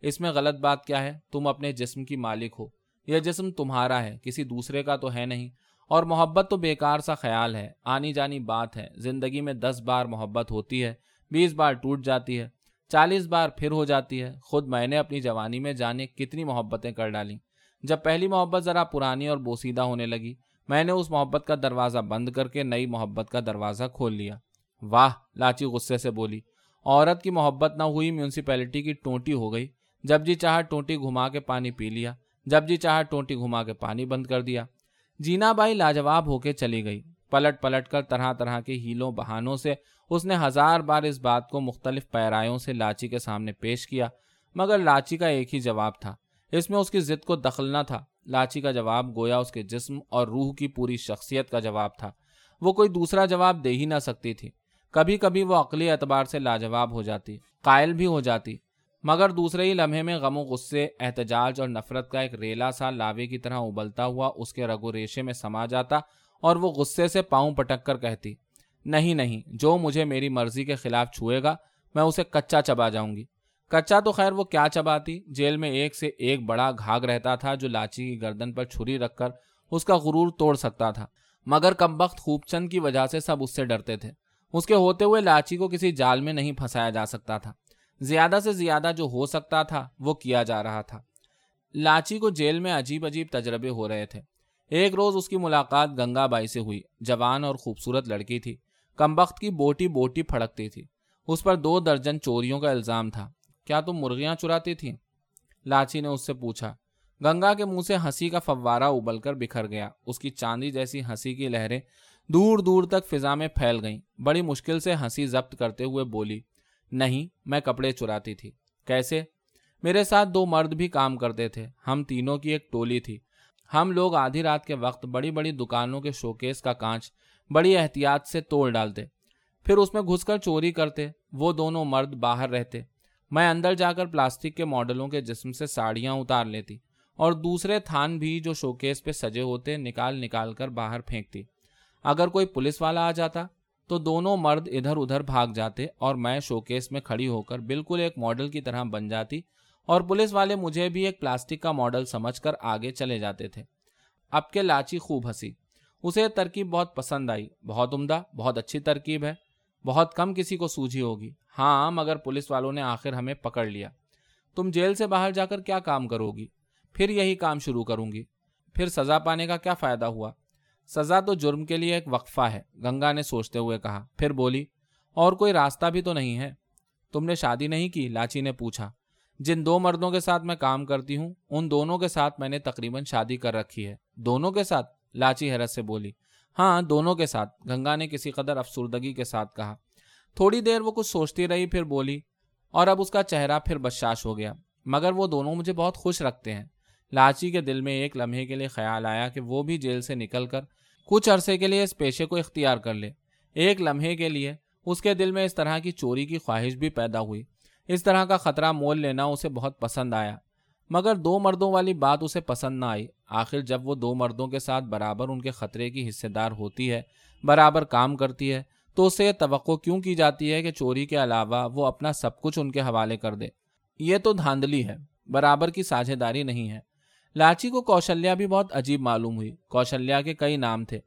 اس میں غلط بات کیا ہے؟ تم اپنے جسم کی مالک ہو۔ یہ جسم تمہارا ہے، کسی دوسرے کا تو ہے نہیں۔ اور محبت تو بیکار سا خیال ہے۔ آنی جانی بات ہے۔ زندگی میں دس بار محبت ہوتی ہے، بیس بار ٹوٹ جاتی ہے۔ چالیس بار پھر ہو جاتی ہے۔ خود میں نے اپنی جوانی میں جانے کتنی محبتیں کر ڈالی۔ جب پہلی محبت ذرا پرانی اور بوسیدہ ہونے لگی، میں نے اس محبت کا دروازہ بند کر کے نئی محبت کا دروازہ کھول لیا۔ واہ، لاچی غصے سے بولی۔ عورت کی محبت نہ ہوئی میونسپیلٹی کی ٹونٹی ہو گئی۔ جب جی چاہا ٹونٹی گھما کے پانی پی لیا۔ جب جی چاہا ٹونٹی گھما کے پانی بند کر دیا۔ جینا بائی لاجواب ہو کے چلی گئی۔ پلٹ پلٹ کر طرح طرح کے ہیلوں بہانوں سے اس نے ہزار بار اس بات کو مختلف پیرایوں سے لاچی کے سامنے پیش کیا، مگر لاچی کا ایک ہی جواب تھا۔ اس میں اس کی ضد کو دخل نہ تھا۔ لاچی کا جواب گویا اس کے جسم اور روح کی پوری شخصیت کا جواب تھا۔ وہ کوئی دوسرا جواب دے ہی نہ سکتی تھی۔ کبھی کبھی وہ عقلی اعتبار سے لاجواب ہو جاتی، قائل بھی ہو جاتی۔ مگر دوسرے ہی لمحے میں غم و غصے، احتجاج اور نفرت کا ایک ریلا سا لاوے کی طرح ابلتا ہوا اس کے رگو ریشے میں سما جاتا اور وہ غصے سے پاؤں پٹک کر کہتی، نہیں نہیں، جو مجھے میری مرضی کے خلاف چھوئے گا، میں اسے کچا چبا جاؤں گی۔ کچا تو خیر وہ کیا چباتی؟ جیل میں ایک سے ایک بڑا گھاگ رہتا تھا جو لاچی کی گردن پر چھری رکھ کر اس کا غرور توڑ سکتا تھا۔ مگر کم وقت خوب چند کی وجہ سے سب اس سے ڈرتے تھے۔ اس کے ہوتے ہوئے لاچی کو کسی جال میں نہیں پھنسایا جا سکتا تھا۔ زیادہ سے زیادہ جو ہو سکتا تھا، وہ کیا جا رہا تھا۔ لاچی کو جیل میں عجیب عجیب تجربے ہو رہے تھے۔ ایک روز اس کی ملاقات گنگا بائی سے ہوئی۔ جوان اور خوبصورت لڑکی تھی۔ کم وقت کی بوٹی بوٹی پھڑکتی تھی۔ اس پر دو درجن چوریوں کا الزام تھا۔ کیا تم مرغیاں چراتی تھی لاچی نے اس سے پوچھا۔ گنگا کے منہ سے ہنسی کا فوارہ ابل کر بکھر گیا۔ اس کی چاندی جیسی ہنسی کی لہریں دور دور تک فضا میں پھیل گئیں۔ بڑی مشکل سے ہنسی ضبط کرتے ہوئے بولی، نہیں، میں کپڑے چراتی تھی۔ کیسے؟ میرے ساتھ دو مرد بھی کام کرتے تھے۔ ہم تینوں کی ایک ٹولی تھی۔ ہم لوگ آدھی رات کے وقت بڑی بڑی دکانوں کے شوکیس کا کانچ بڑی احتیاط سے توڑ ڈالتے، پھر اس میں گھس کر چوری کرتے، وہ دونوں مرد باہر رہتے۔ میں اندر جا کر پلاسٹک کے ماڈلوں کے جسم سے ساڑیاں اتار لیتی اور دوسرے تھان بھی جو شوکیس پہ سجے ہوتے نکال نکال کر باہر پھینکتی۔ اگر کوئی پولیس والا آ جاتا تو دونوں مرد ادھر ادھر بھاگ جاتے اور میں شوکیس میں کھڑی ہو کر بالکل ایک ماڈل کی طرح بن جاتی اور پولیس والے مجھے بھی ایک پلاسٹک کا ماڈل سمجھ کر آگے چلے جاتے تھے۔ اب کے لاچی خوب ہنسی۔ اسے ترکیب بہت پسند آئی۔ بہت عمدہ، بہت اچھی ترکیب ہے۔ بہت کم کسی کو سوجھی ہوگی۔ ہاں مگر پولیس والوں نے آخر ہمیں پکڑ لیا۔ تم جیل سے باہر جا کر کیا کام کرو گی؟ پھر یہی کام شروع کروں گی۔ پھر سزا پانے کا کیا فائدہ ہوا؟ سزا تو جرم کے لیے ایک وقفہ ہے، گنگا نے سوچتے ہوئے کہا۔ پھر بولی، اور کوئی راستہ بھی تو نہیں ہے؟ تم نے شادی نہیں کی؟ لاچی نے پوچھا۔ جن دو مردوں کے ساتھ میں کام کرتی ہوں، ان دونوں کے ساتھ میں نے تقریباً شادی کر رکھی ہے۔ دونوں کے ساتھ؟ لاچی حیرت سے بولی۔ ہاں دونوں کے ساتھ۔ گنگا نے کسی قدر افسردگی کے ساتھ کہا۔ تھوڑی دیر وہ کچھ سوچتی رہی، پھر بولی۔ اور اب اس کا چہرہ پھر بشاش ہو گیا۔ مگر وہ دونوں مجھے بہت خوش رکھتے ہیں۔ لاچی کے دل میں ایک لمحے کے لیے خیال آیا کہ وہ بھی جیل سے نکل کر کچھ عرصے کے لیے اس پیشے کو اختیار کر لے۔ ایک لمحے کے لیے اس کے دل میں اس طرح کی چوری کی خواہش بھی پیدا ہوئی۔ اس طرح کا خطرہ مول لینا اسے بہت پسند آیا، مگر دو مردوں والی بات اسے پسند نہ آئی۔ آخر جب وہ دو مردوں کے ساتھ برابر ان کے خطرے کی حصے دار ہوتی ہے، برابر کام کرتی ہے، تو اسے یہ توقع کیوں کی جاتی ہے کہ چوری کے علاوہ وہ اپنا سب کچھ ان کے حوالے کر دے۔ یہ تو دھاندلی ہے، برابر کی ساجھے داری نہیں ہے۔ لاچی کو کوشلیا بھی بہت عجیب معلوم ہوئی۔ کوشلیا کے کئی نام تھے،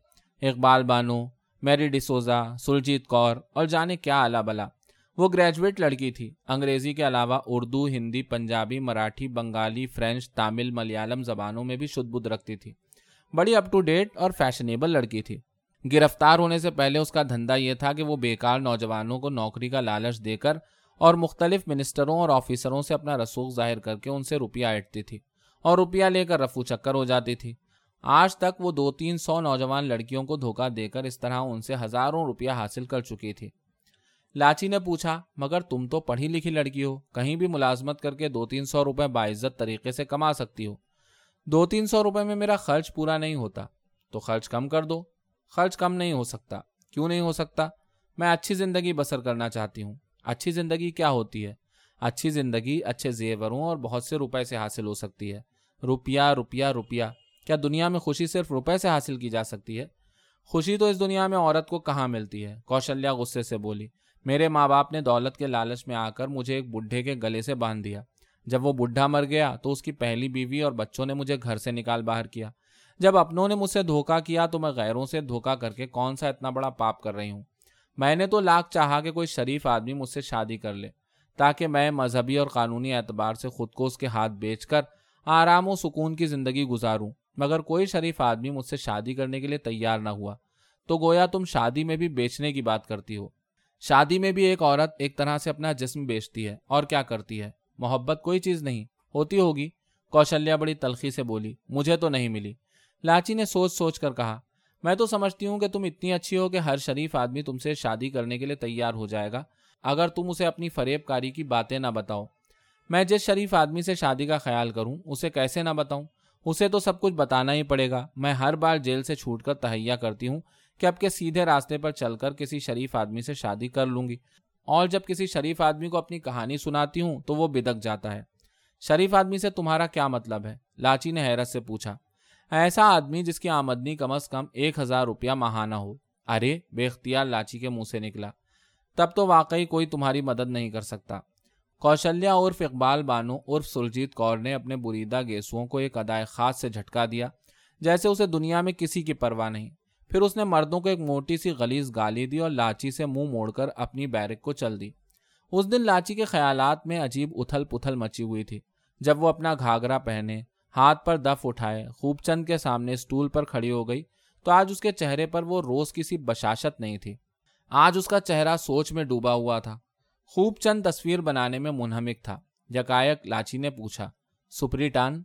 اقبال بانو، میری ڈسوزا سلجیت کور اور جانے کیا الا بلا۔ وہ گریجویٹ لڑکی تھی۔ انگریزی کے علاوہ اردو، ہندی، پنجابی، مراٹھی، بنگالی، فرینچ، تامل، ملیالم زبانوں میں بھی شد بدھ رکھتی تھی۔ بڑی اپ ٹو ڈیٹ اور فیشنیبل لڑکی تھی۔ گرفتار ہونے سے پہلے اس کا دھندا یہ تھا کہ وہ بیکار نوجوانوں کو نوکری کا لالچ دے کر اور مختلف منسٹروں اور آفیسروں سے اپنا رسوخ ظاہر کر کے ان سے روپیہ ایٹتی تھی اور روپیہ لے کر رفو چکر ہو جاتی تھی۔ آج تک وہ دو تین سو نوجوان لڑکیوں کو دھوکہ دے کر اس طرح ان سے ہزاروں روپیہ حاصل کر چکی تھی۔ لاچی نے پوچھا، مگر تم تو پڑھی لکھی لڑکی ہو، کہیں بھی ملازمت کر کے دو تین سو روپے باعزت طریقے سے کما سکتی ہو۔ دو تین سو روپے میں میرا خرچ پورا نہیں ہوتا، تو خرچ کم کر دو۔ خرچ کم نہیں ہو سکتا۔ کیوں نہیں ہو سکتا؟ میں اچھی زندگی بسر کرنا چاہتی ہوں۔ اچھی زندگی کیا ہوتی ہے؟ اچھی زندگی اچھے زیوروں اور بہت سے روپے سے حاصل ہو سکتی ہے۔ روپیہ روپیہ روپیہ۔ کیا دنیا میں خوشی صرف روپے سے حاصل کی جا سکتی ہے؟ خوشی تو اس دنیا میں عورت کو کہاں ملتی ہے؟ کوشلیا غصے سے بولی میرے ماں باپ نے دولت کے لالچ میں آ کر مجھے ایک بڈھے کے گلے سے باندھ دیا۔ جب وہ بڈھا مر گیا تو اس کی پہلی بیوی اور بچوں نے مجھے گھر سے نکال باہر کیا۔ جب اپنوں نے مجھ سے دھوکا کیا تو میں غیروں سے دھوکا کر کے کون سا اتنا بڑا پاپ کر رہی ہوں؟ میں نے تو لاکھ چاہا کہ کوئی شریف آدمی مجھ سے شادی کر لے، تاکہ میں مذہبی اور قانونی اعتبار سے خود کو اس کے ہاتھ بیچ کر آرام و سکون کی زندگی گزاروں، مگر کوئی شریف آدمی مجھ سے شادی کرنے کے لیے تیار نہ ہوا۔ تو گویا تم شادی میں بھی بیچنے کی بات کرتی ہو۔ شادی میں بھی ایک عورت ایک طرح سے اپنا جسم بیچتی ہے اور کیا کرتی ہے؟ محبت کوئی چیز نہیں۔ ہوتی ہوگی۔ کوشلیا بڑی تلخی سے بولی، مجھے تو نہیں ملی۔ لاچی نے سوچ سوچ کر کہا، میں تو سمجھتی ہوں کہ تم اتنی اچھی ہو کہ ہر شریف آدمی تم سے شادی کرنے کے لیے تیار ہو جائے گا۔ اگر تم اسے اپنی فریب کاری کی باتیں نہ بتاؤ۔ میں جس شریف آدمی سے شادی کا خیال کروں، اسے کیسے نہ بتاؤں؟ اسے تو سب کچھ بتانا ہی پڑے گا۔ میں ہر بار جیل سے چھوٹ کر تہیا کرتی ہوں۔ کہ اب کے سیدھے راستے پر چل کر کسی شریف آدمی سے شادی کر لوں گی۔ اور جب کسی شریف آدمی کو اپنی کہانی سناتی ہوں تو وہ بدک جاتا ہے۔ شریف آدمی سے تمہارا کیا مطلب ہے؟ لاچی نے حیرت سے پوچھا۔ ایسا آدمی جس کی آمدنی کم از کم ایک ہزار روپیہ ماہانہ ہو۔ ارے، بے اختیار لاچی کے منہ سے نکلا۔ تب تو واقعی کوئی تمہاری مدد نہیں کر سکتا۔ کوشلیا عرف اقبال بانو عرف سلجیت کور نے اپنے بریدہ گیسوؤں کو ایک ادائے خاص سے جھٹکا دیا، جیسے اسے دنیا میں کسی کی پرواہ نہیں۔ پھر اس نے مردوں کو ایک موٹی سی غلیز گالی دی اور لاچی سے منہ موڑ کر اپنی بیرک کو چل دی۔ اس دن لاچی کے خیالات میں عجیب اتھل پتھل مچی ہوئی تھی۔ جب وہ اپنا گھاگرا پہنے، ہاتھ پر دف اٹھائے، خوب چند کے سامنے اسٹول پر کھڑی ہو گئی، تو آج اس کے چہرے پر وہ روز کسی بشاشت نہیں تھی۔ آج اس کا چہرہ سوچ میں ڈوبا ہوا تھا۔ خوب چند تصویر بنانے میں منہمک تھا۔ یکایک لاچی نے پوچھا، سپری ٹان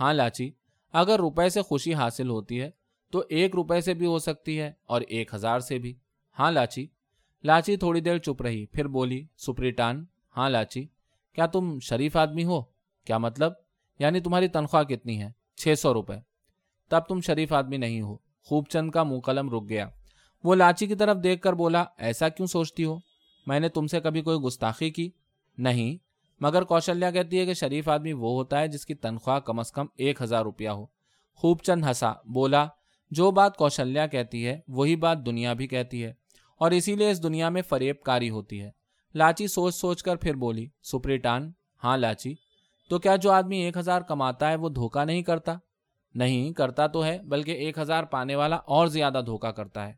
ہاں لاچی، اگر روپے سے خوشی حاصل ہوتی ہے تو ایک روپے سے بھی ہو سکتی ہے اور ایک ہزار سے بھی۔ ہاں لاچی۔ لاچی تھوڑی دیر چپ رہی، پھر بولی سپری ٹان ہاں لاچی، کیا تم شریف آدمی ہو؟ کیا مطلب؟ یعنی تمہاری تنخواہ کتنی ہے؟ چھ سو روپے۔ تب تم شریف آدمی نہیں ہو۔ خوب چند کا منہ قلم رک گیا۔ وہ لاچی کی طرف دیکھ کر بولا، ایسا کیوں سوچتی ہو؟ میں نے تم سے کبھی کوئی گستاخی کی؟ نہیں، مگر کوشلیا کہتی ہے کہ شریف آدمی وہ ہوتا ہے جس کی تنخواہ کم از کم ایک ہزار روپیہ ہو۔ خوب چند ہنسا، بولا جو بات کوشلیا کہتی ہے، وہی بات دنیا بھی کہتی ہے، اور اسی لیے اس دنیا میں فریب کاری ہوتی ہے۔ لاچی سوچ سوچ کر پھر بولی، سپریٹان ہاں لاچی، تو کیا جو آدمی ایک ہزار کماتا ہے وہ دھوکا نہیں کرتا؟ نہیں، کرتا تو ہے، بلکہ ایک ہزار پانے والا اور زیادہ دھوکا کرتا ہے۔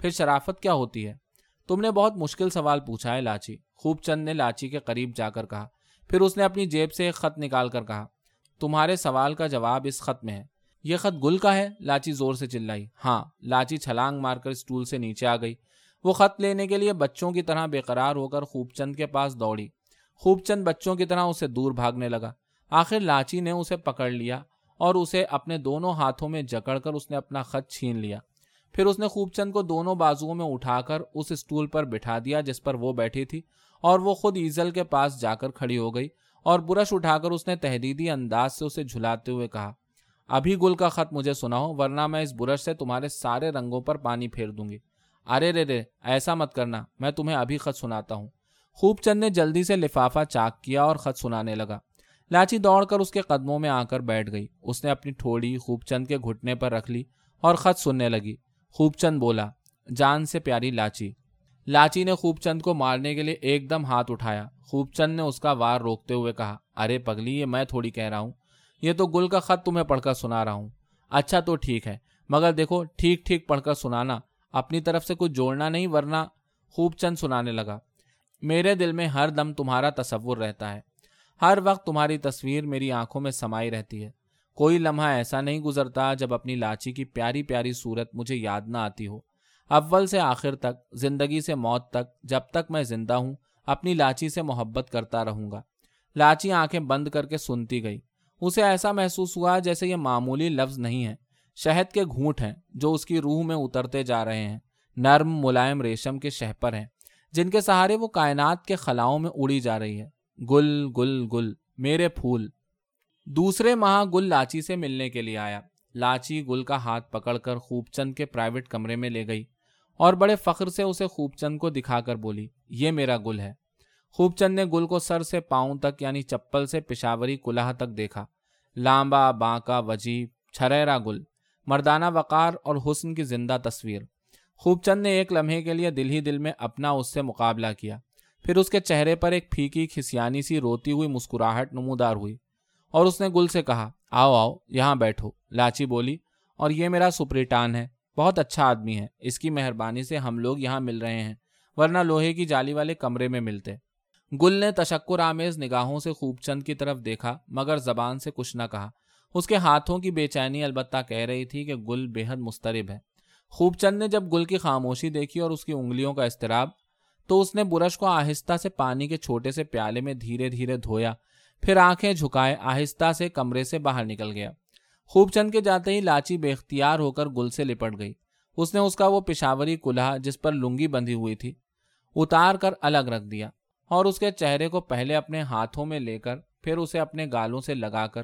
پھر شرافت کیا ہوتی ہے؟ تم نے بہت مشکل سوال پوچھا ہے لاچی۔ خوب چند نے لاچی کے قریب جا کر کہا۔ پھر اس نے اپنی جیب سے ایک خط نکال کر کہا، تمہارے سوال کا جواب اس خط میں ہے۔ یہ خط گل کا ہے، لاچی زور سے چلائی۔ ہاں لاچی چھلانگ مار کر اسٹول سے نیچے آ گئی۔ وہ خط لینے کے لیے بچوں کی طرح بے قرار ہو کر خوب چند کے پاس دوڑی۔ خوب چند بچوں کی طرح اسے دور بھاگنے لگا۔ آخر لاچی نے اسے پکڑ لیا اور اسے اپنے دونوں ہاتھوں میں جکڑ کر اس نے اپنا خط چھین لیا۔ پھر اس نے خوب چند کو دونوں بازوؤں میں اٹھا کر اس اسٹول پر بٹھا دیا جس پر وہ بیٹھی تھی اور وہ خود ایزل کے پاس جا کر کھڑی ہو گئی اور برش اٹھا کر اس نے تحریدی انداز سے اسے جھلاتے ہوئے کہا ابھی گل کا خط مجھے سناؤ، ورنہ میں اس برش سے تمہارے سارے رنگوں پر پانی پھیر دوں گی۔ ارے رے رے، ایسا مت کرنا، میں تمہیں ابھی خط سناتا ہوں۔ خوب چند نے جلدی سے لفافہ چاک کیا اور خط سنانے لگا۔ لاچی دوڑ کر اس کے قدموں میں آ کر بیٹھ گئی۔ اس نے اپنی ٹھوڑی خوب چند کے گھٹنے پر رکھ لی اور خط سننے لگی۔ خوب چند بولا، جان سے پیاری لاچی۔ لاچی نے خوب چند کو مارنے کے لیے ایک دم ہاتھ اٹھایا۔ خوب چند نے اس کا وار روکتے ہوئے کہا، ارے پگلی، یہ میں تھوڑی کہہ رہا ہوں۔ یہ تو گل کا خط تمہیں پڑھ کر سنا رہا ہوں۔ اچھا تو ٹھیک ہے، مگر دیکھو، ٹھیک ٹھیک پڑھ کر سنانا، اپنی طرف سے کچھ جوڑنا نہیں، ورنہ خوب چند سنانے لگا۔ میرے دل میں ہر دم تمہارا تصور رہتا ہے۔ ہر وقت تمہاری تصویر میری آنکھوں میں سمائی رہتی ہے۔ کوئی لمحہ ایسا نہیں گزرتا جب اپنی لاچی کی پیاری پیاری صورت مجھے یاد نہ آتی ہو۔ اول سے آخر تک، زندگی سے موت تک، جب تک میں زندہ ہوں، اپنی لاچی سے محبت کرتا رہوں گا۔ لاچی آنکھیں بند کر کے سنتی گئی۔ اسے ایسا محسوس ہوا جیسے یہ معمولی لفظ نہیں ہے۔ شہد کے گھونٹ ہیں جو اس کی روح میں اترتے جا رہے ہیں۔ نرم، ملائم ریشم کے شہپر ہیں۔ جن کے سہارے وہ کائنات کے خلاؤں میں اڑی جا رہی ہے۔ گل گل گل، میرے پھول۔ دوسرے ماہ گل لاچی سے ملنے کے لیے آیا۔ لاچی گل کا ہاتھ پکڑ کر خوب چند کے پرائیویٹ کمرے میں لے گئی اور بڑے فخر سے اسے خوب چند کو دکھا کر بولی، یہ میرا گل ہے۔ خوب چند نے گل کو سر سے پاؤں تک یعنی چپل سے پشاوری کلاح تک دیکھا۔ لامبا، بانکا، وجیب، چھریرا گل، مردانہ وقار اور حسن کی زندہ تصویر۔ خوب چند نے ایک لمحے کے لیے دل ہی دل میں اپنا اس سے مقابلہ کیا۔ پھر اس کے چہرے پر ایک پھیکی، کھسیانی سی، روتی ہوئی مسکراہٹ نمودار ہوئی اور اس نے گل سے کہا، آؤ آؤ، یہاں بیٹھو، لاچی بولی۔ اور یہ میرا سپریٹان ہے، بہت اچھا آدمی ہے، اس کی مہربانی سے ہم لوگ یہاں مل رہے ہیں، ورنہ لوہے کی جالی والے کمرے میں ملتے۔ گل نے تشکر آمیز نگاہوں سے خوب چند کی طرف دیکھا، مگر زبان سے کچھ نہ کہا۔ اس کے ہاتھوں کی بے چینی البتہ کہہ رہی تھی کہ گل بے حد مسترب ہے۔ خوب چند نے جب گل کی خاموشی دیکھی اور اس کی انگلیوں کا استراب تو اس نے برش کو آہستہ سے پانی کے چھوٹے سے پیالے میں دھیرے دھیرے دھویا، پھر آنکھیں جھکائے آہستہ سے کمرے سے باہر نکل گیا۔ خوب چند کے جاتے ہی لاچی بے اختیار ہو کر گل سے لپٹ گئی۔ اس نے اس کا وہ پشاوری کلہا جس پر لنگی بندھی ہوئی تھی، اتار کر الگ رکھ دیا۔ اور اس کے چہرے کو پہلے اپنے ہاتھوں میں لے کر پھر اسے اپنے گالوں سے لگا کر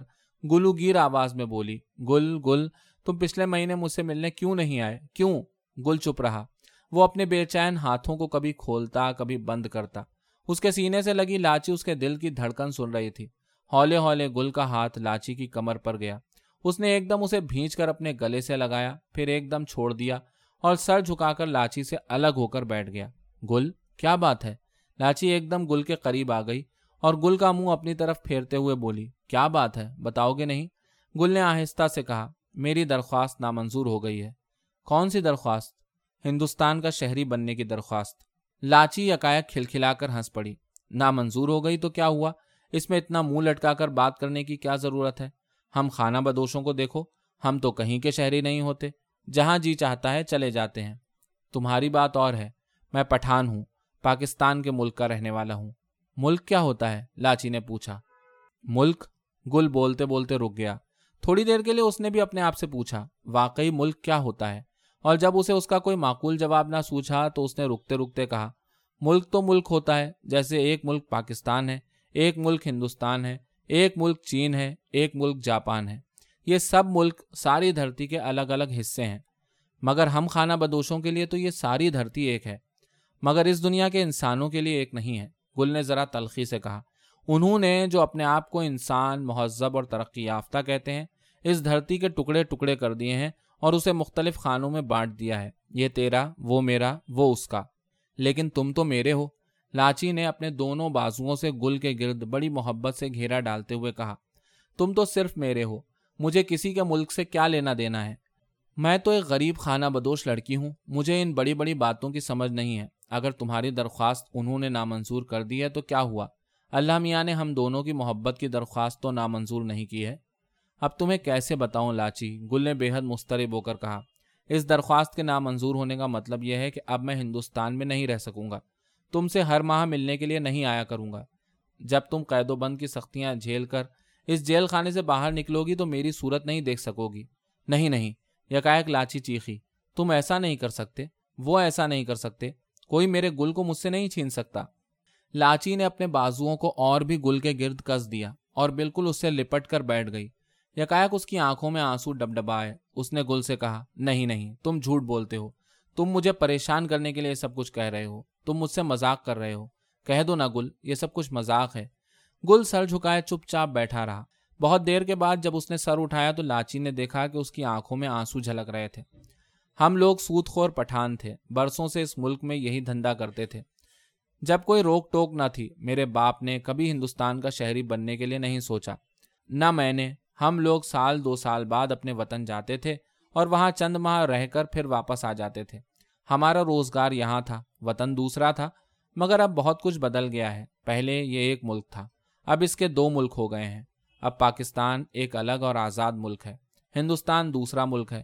گلو گیر آواز میں بولی، گل گل، تم پچھلے مہینے مجھ سے ملنے کیوں نہیں آئے؟ کیوں؟ گل چپ رہا۔ وہ اپنے بے چین ہاتھوں کو کبھی کھولتا، کبھی بند کرتا۔ اس کے سینے سے لگی لاچی اس کے دل کی دھڑکن سن رہی تھی۔ ہولے ہولے گل کا ہاتھ لاچی کی کمر پر گیا۔ اس نے ایک دم اسے بھینچ کر اپنے گلے سے لگایا، پھر ایک دم چھوڑ دیا اور سر جھکا کر لاچی سے الگ ہو کر بیٹھ گیا۔ گل، کیا بات ہے؟ لاچی ایک دم گل کے قریب آ گئی اور گل کا منہ اپنی طرف پھیرتے ہوئے بولی، کیا بات ہے، بتاؤ گے نہیں؟ گل نے آہستہ سے کہا، میری درخواست نامنظور ہو گئی ہے۔ کون سی درخواست؟ ہندوستان کا شہری بننے کی درخواست۔ لاچی یکایک کھلکھلا کر ہنس پڑی، نامنظور ہو گئی تو کیا ہوا؟ اس میں اتنا منہ لٹکا کر بات کرنے کی کیا ضرورت ہے؟ ہم خانہ بدوشوں کو دیکھو، ہم تو کہیں کے شہری نہیں ہوتے۔ جہاں جی چاہتا ہے چلے جاتے ہیں۔ تمہاری بات اور ہے، میں پٹھان ہوں۔ پاکستان کے ملک کا رہنے والا ہوں۔ ملک کیا ہوتا ہے؟ لاچی نے پوچھا۔ ملک؟ گل بولتے بولتے رک گیا۔ تھوڑی دیر کے لیے اس نے بھی اپنے آپ سے پوچھا۔ واقعی ملک کیا ہوتا ہے؟ اور جب اسے اس کا کوئی معقول جواب نہ سوچا تو اس نے رکتے رکتے کہا، ملک تو ملک ہوتا ہے، جیسے ایک ملک پاکستان ہے، ایک ملک ہندوستان ہے، ایک ملک چین ہے، ایک ملک جاپان ہے۔ یہ سب ملک ساری دھرتی کے الگ الگ حصے ہیں۔ مگر ہم خانہ بدوشوں کے لیے تو یہ ساری دھرتی ایک ہے۔ مگر اس دنیا کے انسانوں کے لیے ایک نہیں ہے۔ گل نے ذرا تلخی سے کہا۔ انہوں نے جو اپنے آپ کو انسان، مہذب اور ترقی یافتہ کہتے ہیں، اس دھرتی کے ٹکڑے ٹکڑے کر دیے ہیں اور اسے مختلف خانوں میں بانٹ دیا ہے۔ یہ تیرا، وہ میرا، وہ اس کا۔ لیکن تم تو میرے ہو۔ لاچی نے اپنے دونوں بازوؤں سے گل کے گرد بڑی محبت سے گھیرا ڈالتے ہوئے کہا، تم تو صرف میرے ہو۔ مجھے کسی کے ملک سے کیا لینا دینا ہے؟ میں تو ایک غریب خانہ بدوش لڑکی ہوں۔ مجھے ان بڑی بڑی باتوں کی سمجھ نہیں ہے۔ اگر تمہاری درخواست انہوں نے نامنظور کر دی ہے تو کیا ہوا؟ اللہ میاں نے ہم دونوں کی محبت کی درخواست تو نامنظور نہیں کی ہے۔ اب تمہیں کیسے بتاؤں لاچی؟ گل نے بے حد مسترب ہو کر کہا۔ اس درخواست کے نامنظور ہونے کا مطلب یہ ہے کہ اب میں ہندوستان میں نہیں رہ سکوں گا۔ تم سے ہر ماہ ملنے کے لیے نہیں آیا کروں گا۔ جب تم قید و بند کی سختیاں جھیل کر اس جیل خانے سے باہر نکلو گی تو میری صورت نہیں دیکھ سکو گی۔ نہیں نہیں، یکایک لاچی چیخی۔ تم ایسا نہیں کر سکتے۔ وہ ایسا نہیں کر سکتے۔ کوئی میرے گل کو مجھ سے نہیں چھین سکتا۔ لاچی نے اپنے بازوؤں کو اور بھی گل کے گرد کس دیا اور بالکل اس سے لپٹ کر بیٹھ گئی۔ یکایک اس کی آنکھوں میں آنسو ڈب اس نے گل سے کہا، نہیں نہیں، تم جھوٹ بولتے ہو۔ تم مجھے پریشان کرنے کے لیے سب کچھ کہہ رہے ہو۔ تم مجھ سے مذاق کر رہے ہو۔ کہہ دو نا گل، یہ سب کچھ مذاق ہے گل سر جھکائے چپ چاپ بیٹھا رہا۔ بہت دیر کے بعد جب اس نے سر اٹھایا تو لاچی نے دیکھا کہ اس کی آنکھوں میں آنسو جھلک رہے تھے۔ ہم لوگ سود خور پٹھان تھے، برسوں سے اس ملک میں یہی دھندا کرتے تھے۔ جب کوئی روک ٹوک نہ تھی، میرے باپ نے کبھی ہندوستان کا شہری بننے کے لیے نہیں سوچا۔ نہ میں نے، ہم لوگ سال دو سال بعد اپنے وطن جاتے تھے اور وہاں چند ماہ رہ کر پھر واپس آ جاتے تھے۔ ہمارا روزگار یہاں تھا، وطن دوسرا تھا، مگر اب بہت کچھ بدل گیا ہے۔ پہلے یہ ایک ملک تھا، اب اس کے دو ملک ہو گئے ہیں۔ اب پاکستان ایک الگ اور آزاد ملک ہے۔ ہندوستان دوسرا ملک ہے۔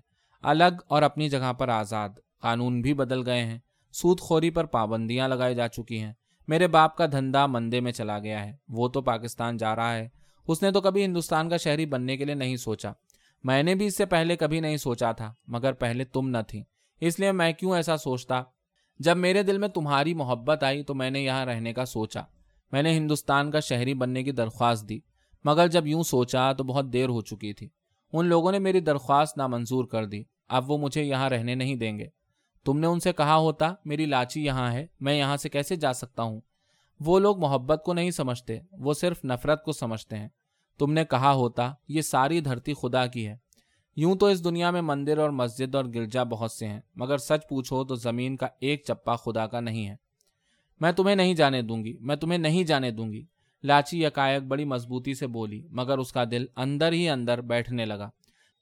الگ اور اپنی جگہ پر آزاد۔ قانون بھی بدل گئے ہیں۔ سود خوری پر پابندیاں لگائی جا چکی ہیں۔ میرے باپ کا دھندا مندے میں چلا گیا ہے۔ وہ تو پاکستان جا رہا ہے۔ اس نے تو کبھی ہندوستان کا شہری بننے کے لیے نہیں سوچا۔ میں نے بھی اس سے پہلے کبھی نہیں سوچا تھا، مگر پہلے تم نہ تھی۔ اس لیے میں کیوں ایسا سوچتا؟ جب میرے دل میں تمہاری محبت آئی تو میں نے یہاں رہنے کا سوچا۔ میں نے ہندوستان کا شہری بننے کی درخواست دی۔ مگر جب یوں سوچا تو بہت دیر ہو چکی تھی۔ ان لوگوں نے میری درخواست نامنظور کر دی۔ اب وہ مجھے یہاں رہنے نہیں دیں گے۔ تم نے ان سے کہا ہوتا، میری لاچی یہاں ہے، میں یہاں سے کیسے جا سکتا ہوں؟ وہ لوگ محبت کو نہیں سمجھتے، وہ صرف نفرت کو سمجھتے ہیں۔ تم نے کہا ہوتا، یہ ساری دھرتی خدا کی ہے۔ یوں تو اس دنیا میں مندر اور مسجد اور گرجا بہت سے ہیں، مگر سچ پوچھو تو زمین کا ایک چپا خدا کا نہیں ہے۔ میں تمہیں نہیں جانے دوں گی، میں تمہیں نہیں جانے دوں گی۔ لاچی یکایک بڑی مضبوطی سے بولی، مگر اس کا دل اندر ہی اندر بیٹھنے لگا۔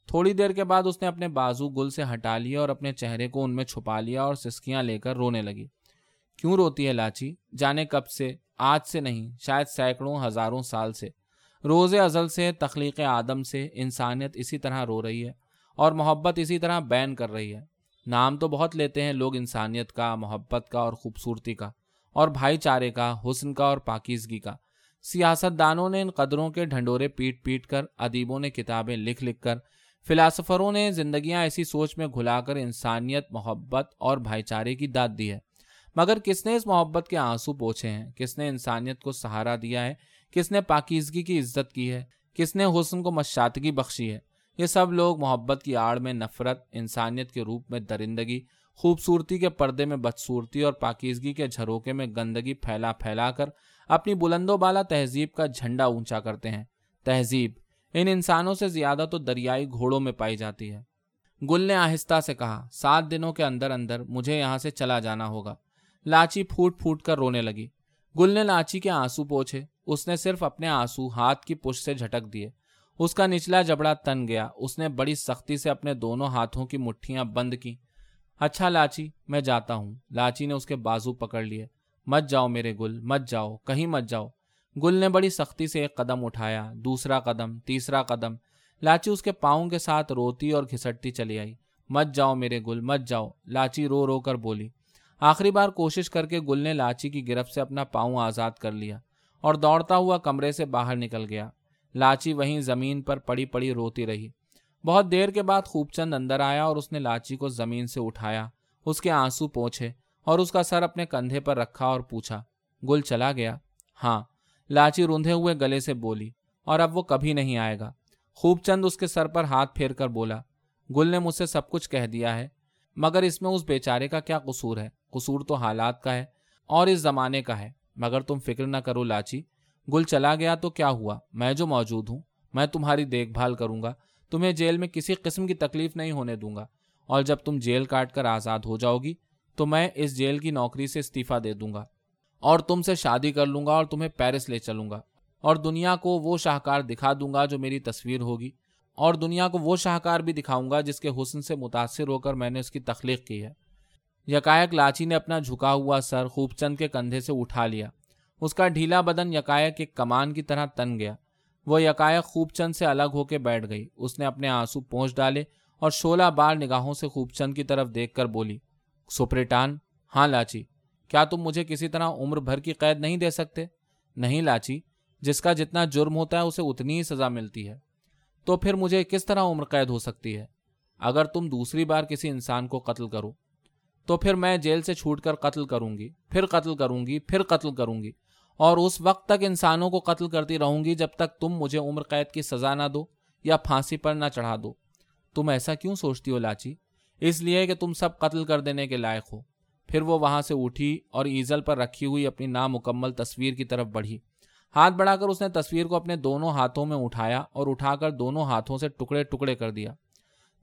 تھوڑی دیر کے بعد اس نے اپنے بازو گل سے ہٹا لیا اور اپنے چہرے کو ان میں چھپا لیا اور سسکیاں لے کر رونے لگی۔ کیوں روتی ہے لاچی جانے کب سے؟ آج سے نہیں، شاید سینکڑوں، ہزاروں سال سے۔ روز ازل سے، تخلیق آدم سے، انسانیت اسی طرح رو رہی ہے اور محبت اسی طرح بین کر رہی ہے۔ نام تو بہت لیتے ہیں لوگ انسانیت کا، محبت کا اور خوبصورتی کا اور بھائی چارے کا، حسن کا اور پاکیزگی کا۔ سیاست دانوں نے ان قدروں کے ڈھنڈورے پیٹ پیٹ کر، ادیبوں نے کتابیں لکھ لکھ کر فلاسفروں نے زندگیاں ایسی سوچ میں گھلا کر انسانیت، محبت اور بھائی چارے کی داد دی ہے۔ مگر کس نے اس محبت کے آنسو پوچھے ہیں؟ کس نے انسانیت کو سہارا دیا ہے؟ کس نے پاکیزگی کی عزت کی ہے؟ کس نے حسن کو مشاتگی بخشی ہے؟ یہ سب لوگ محبت کی آڑ میں نفرت، انسانیت کے روپ میں درندگی، خوبصورتی کے پردے میں بدصورتی اور پاکیزگی کے جھروکے میں گندگی پھیلا پھیلا کر اپنی بلند و بالا تہذیب کا جھنڈا اونچا کرتے ہیں۔ تہذیب ان انسانوں سے زیادہ تو دریائی گھوڑوں میں پائی جاتی ہے۔ گل نے آہستہ سے کہا، سات دنوں کے اندر اندر مجھے یہاں سے چلا جانا ہوگا۔ لاچی پھوٹ پھوٹ کر رونے لگی۔ گل نے لاچی کے آنسو پوچھے۔ اس نے صرف اپنے آنسو ہاتھ کی پش سے جھٹک دیے۔ اس کا نچلا جبڑا تن گیا۔ اس نے بڑی سختی سے اپنے دونوں ہاتھوں کی مٹھیاں بند کی۔ اچھا لاچی، میں جاتا ہوں۔ لاچی نے اس کے بازو پکڑ لیے۔ مت جاؤ میرے گل، مت جاؤ، کہیں مت جاؤ۔ گل نے بڑی سختی سے ایک قدم اٹھایا، دوسرا قدم، تیسرا قدم۔ لاچی اس کے پاؤں کے ساتھ روتی اور گھسٹتی چلی آئی۔ مت جاؤ میرے گل، مت جاؤ۔ لاچی رو رو کر بولی۔ آخری بار کوشش کر کے گل نے لاچی کی گرفت سے اپنا پاؤں آزاد کر لیا اور دوڑتا ہوا کمرے سے باہر نکل گیا۔ لاچی وہیں زمین پر پڑی پڑی روتی رہی۔ بہت دیر کے بعد خوب چند اندر آیا اور اس نے لاچی کو زمین سے اٹھایا۔ اس کے آنسو پوچھے اور اس کا سر اپنے کندھے پر رکھا اور پوچھا، گل چلا گیا؟ ہاں۔ لاچی روندے ہوئے گلے سے بولی، اور اب وہ کبھی نہیں آئے گا۔ خوب چند اس کے سر پر ہاتھ پھیر کر بولا، گل نے مجھ سے سب کچھ کہہ دیا ہے، مگر اس میں اس بیچارے کا کیا قصور ہے؟ قصور تو حالات کا ہے اور اس زمانے کا ہے۔ مگر تم فکر نہ کرو لاچی، گل چلا گیا تو کیا ہوا؟ میں جو موجود ہوں، میں تمہاری دیکھ بھال کروں گا، تمہیں جیل میں کسی قسم کی تکلیف نہیں ہونے دوں گا۔ اور جب تم جیل کاٹ کر آزاد ہو جاؤ گی، تو میں اس جیل کی نوکری سے استعفی دے دوں گا۔ اور تم سے شادی کر لوں گا اور تمہیں پیرس لے چلوں گا۔ اور دنیا کو وہ شاہکار دکھا دوں گا جو میری تصویر ہوگی۔ اور دنیا کو وہ شاہکار بھی دکھاؤں گا جس کے حسن سے متاثر ہو کر میں نے اس کی تخلیق کی ہے۔ یکائک لاچی نے اپنا جھکا ہوا سر خوب چند کے کندھے سے اٹھا لیا۔ اس کا ڈھیلا بدن یکائک ایک کمان کی طرح تن گیا۔ وہ یکائک خوب چند سے الگ ہو کے بیٹھ گئی۔ اس نے اپنے آنسو پہنچ ڈالے اور شولہ بار نگاہوں سے خوب چند کی طرف دیکھ کر بولی، سپریٹان ہاں لاچی کیا تم مجھے کسی طرح عمر بھر کی قید نہیں دے سکتے؟ نہیں لاچی، جس کا جتنا جرم ہوتا ہے اسے اتنی ہی سزا ملتی ہے۔ تو پھر مجھے کس طرح عمر قید ہو سکتی ہے؟ اگر تم دوسری بار کسی انسان کو قتل کرو، تو پھر میں جیل سے چھوٹ کر قتل کروں گی، پھر قتل کروں گی، پھر قتل کروں گی۔ اور اس وقت تک انسانوں کو قتل کرتی رہوں گی جب تک تم مجھے عمر قید کی سزا نہ دو یا پھانسی پر نہ چڑھا دو۔ تم ایسا کیوں سوچتی ہو لاچی؟ اس لیے کہ تم سب قتل کر دینے کے لائق ہو۔ پھر وہ وہاں سے اٹھی اور ایزل پر رکھی ہوئی اپنی نامکمل تصویر کی طرف بڑھی۔ ہاتھ بڑھا کر اس نے تصویر کو اپنے دونوں ہاتھوں میں اٹھایا اور اٹھا کر دونوں ہاتھوں سے ٹکڑے ٹکڑے کر دیا۔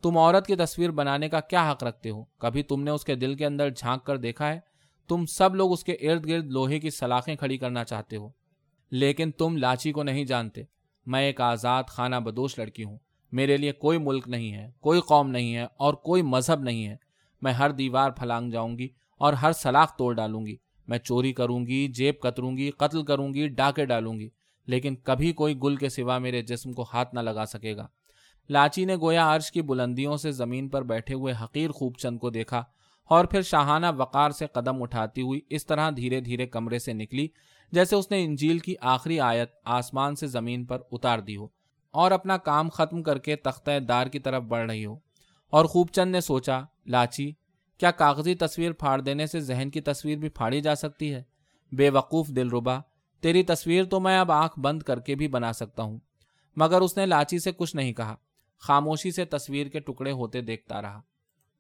تم عورت کی تصویر بنانے کا کیا حق رکھتے ہو؟ کبھی تم نے اس کے دل کے اندر جھانک کر دیکھا ہے؟ تم سب لوگ اس کے ارد گرد لوہے کی سلاخیں کھڑی کرنا چاہتے ہو۔ لیکن تم لاچی کو نہیں جانتے۔ میں ایک آزاد خانہ بدوش لڑکی ہوں۔ میرے لیے کوئی ملک نہیں ہے، کوئی قوم نہیں ہے اور کوئی مذہب نہیں ہے۔ میں ہر دیوار پھلانگ جاؤں گی اور ہر سلاخ توڑ ڈالوں گی۔ میں چوری کروں گی، جیب کتروں گی، قتل کروں گی، ڈاکے ڈالوں گی، لیکن کبھی کوئی گل کے سوا میرے جسم کو ہاتھ نہ لگا سکے گا۔ لاچی نے گویا عرش کی بلندیوں سے زمین پر بیٹھے ہوئے حقیر خوب چند کو دیکھا اور پھر شاہانہ وقار سے قدم اٹھاتی ہوئی اس طرح دھیرے دھیرے کمرے سے نکلی جیسے اس نے انجیل کی آخری آیت آسمان سے زمین پر اتار دی ہو اور اپنا کام ختم کر کے تختہ دار کی طرف بڑھ رہی ہو۔ اور خوب چند نے سوچا، لاچی کیا کاغذی تصویر پھاڑ دینے سے ذہن کی تصویر بھی پھاڑی جا سکتی ہے؟ بے وقوف دل ربا تیری تصویر تو میں اب آنکھ بند کر کے بھی بنا سکتا ہوں۔ مگر اس نے لاچی سے کچھ نہیں کہا۔ خاموشی سے تصویر کے ٹکڑے ہوتے دیکھتا رہا۔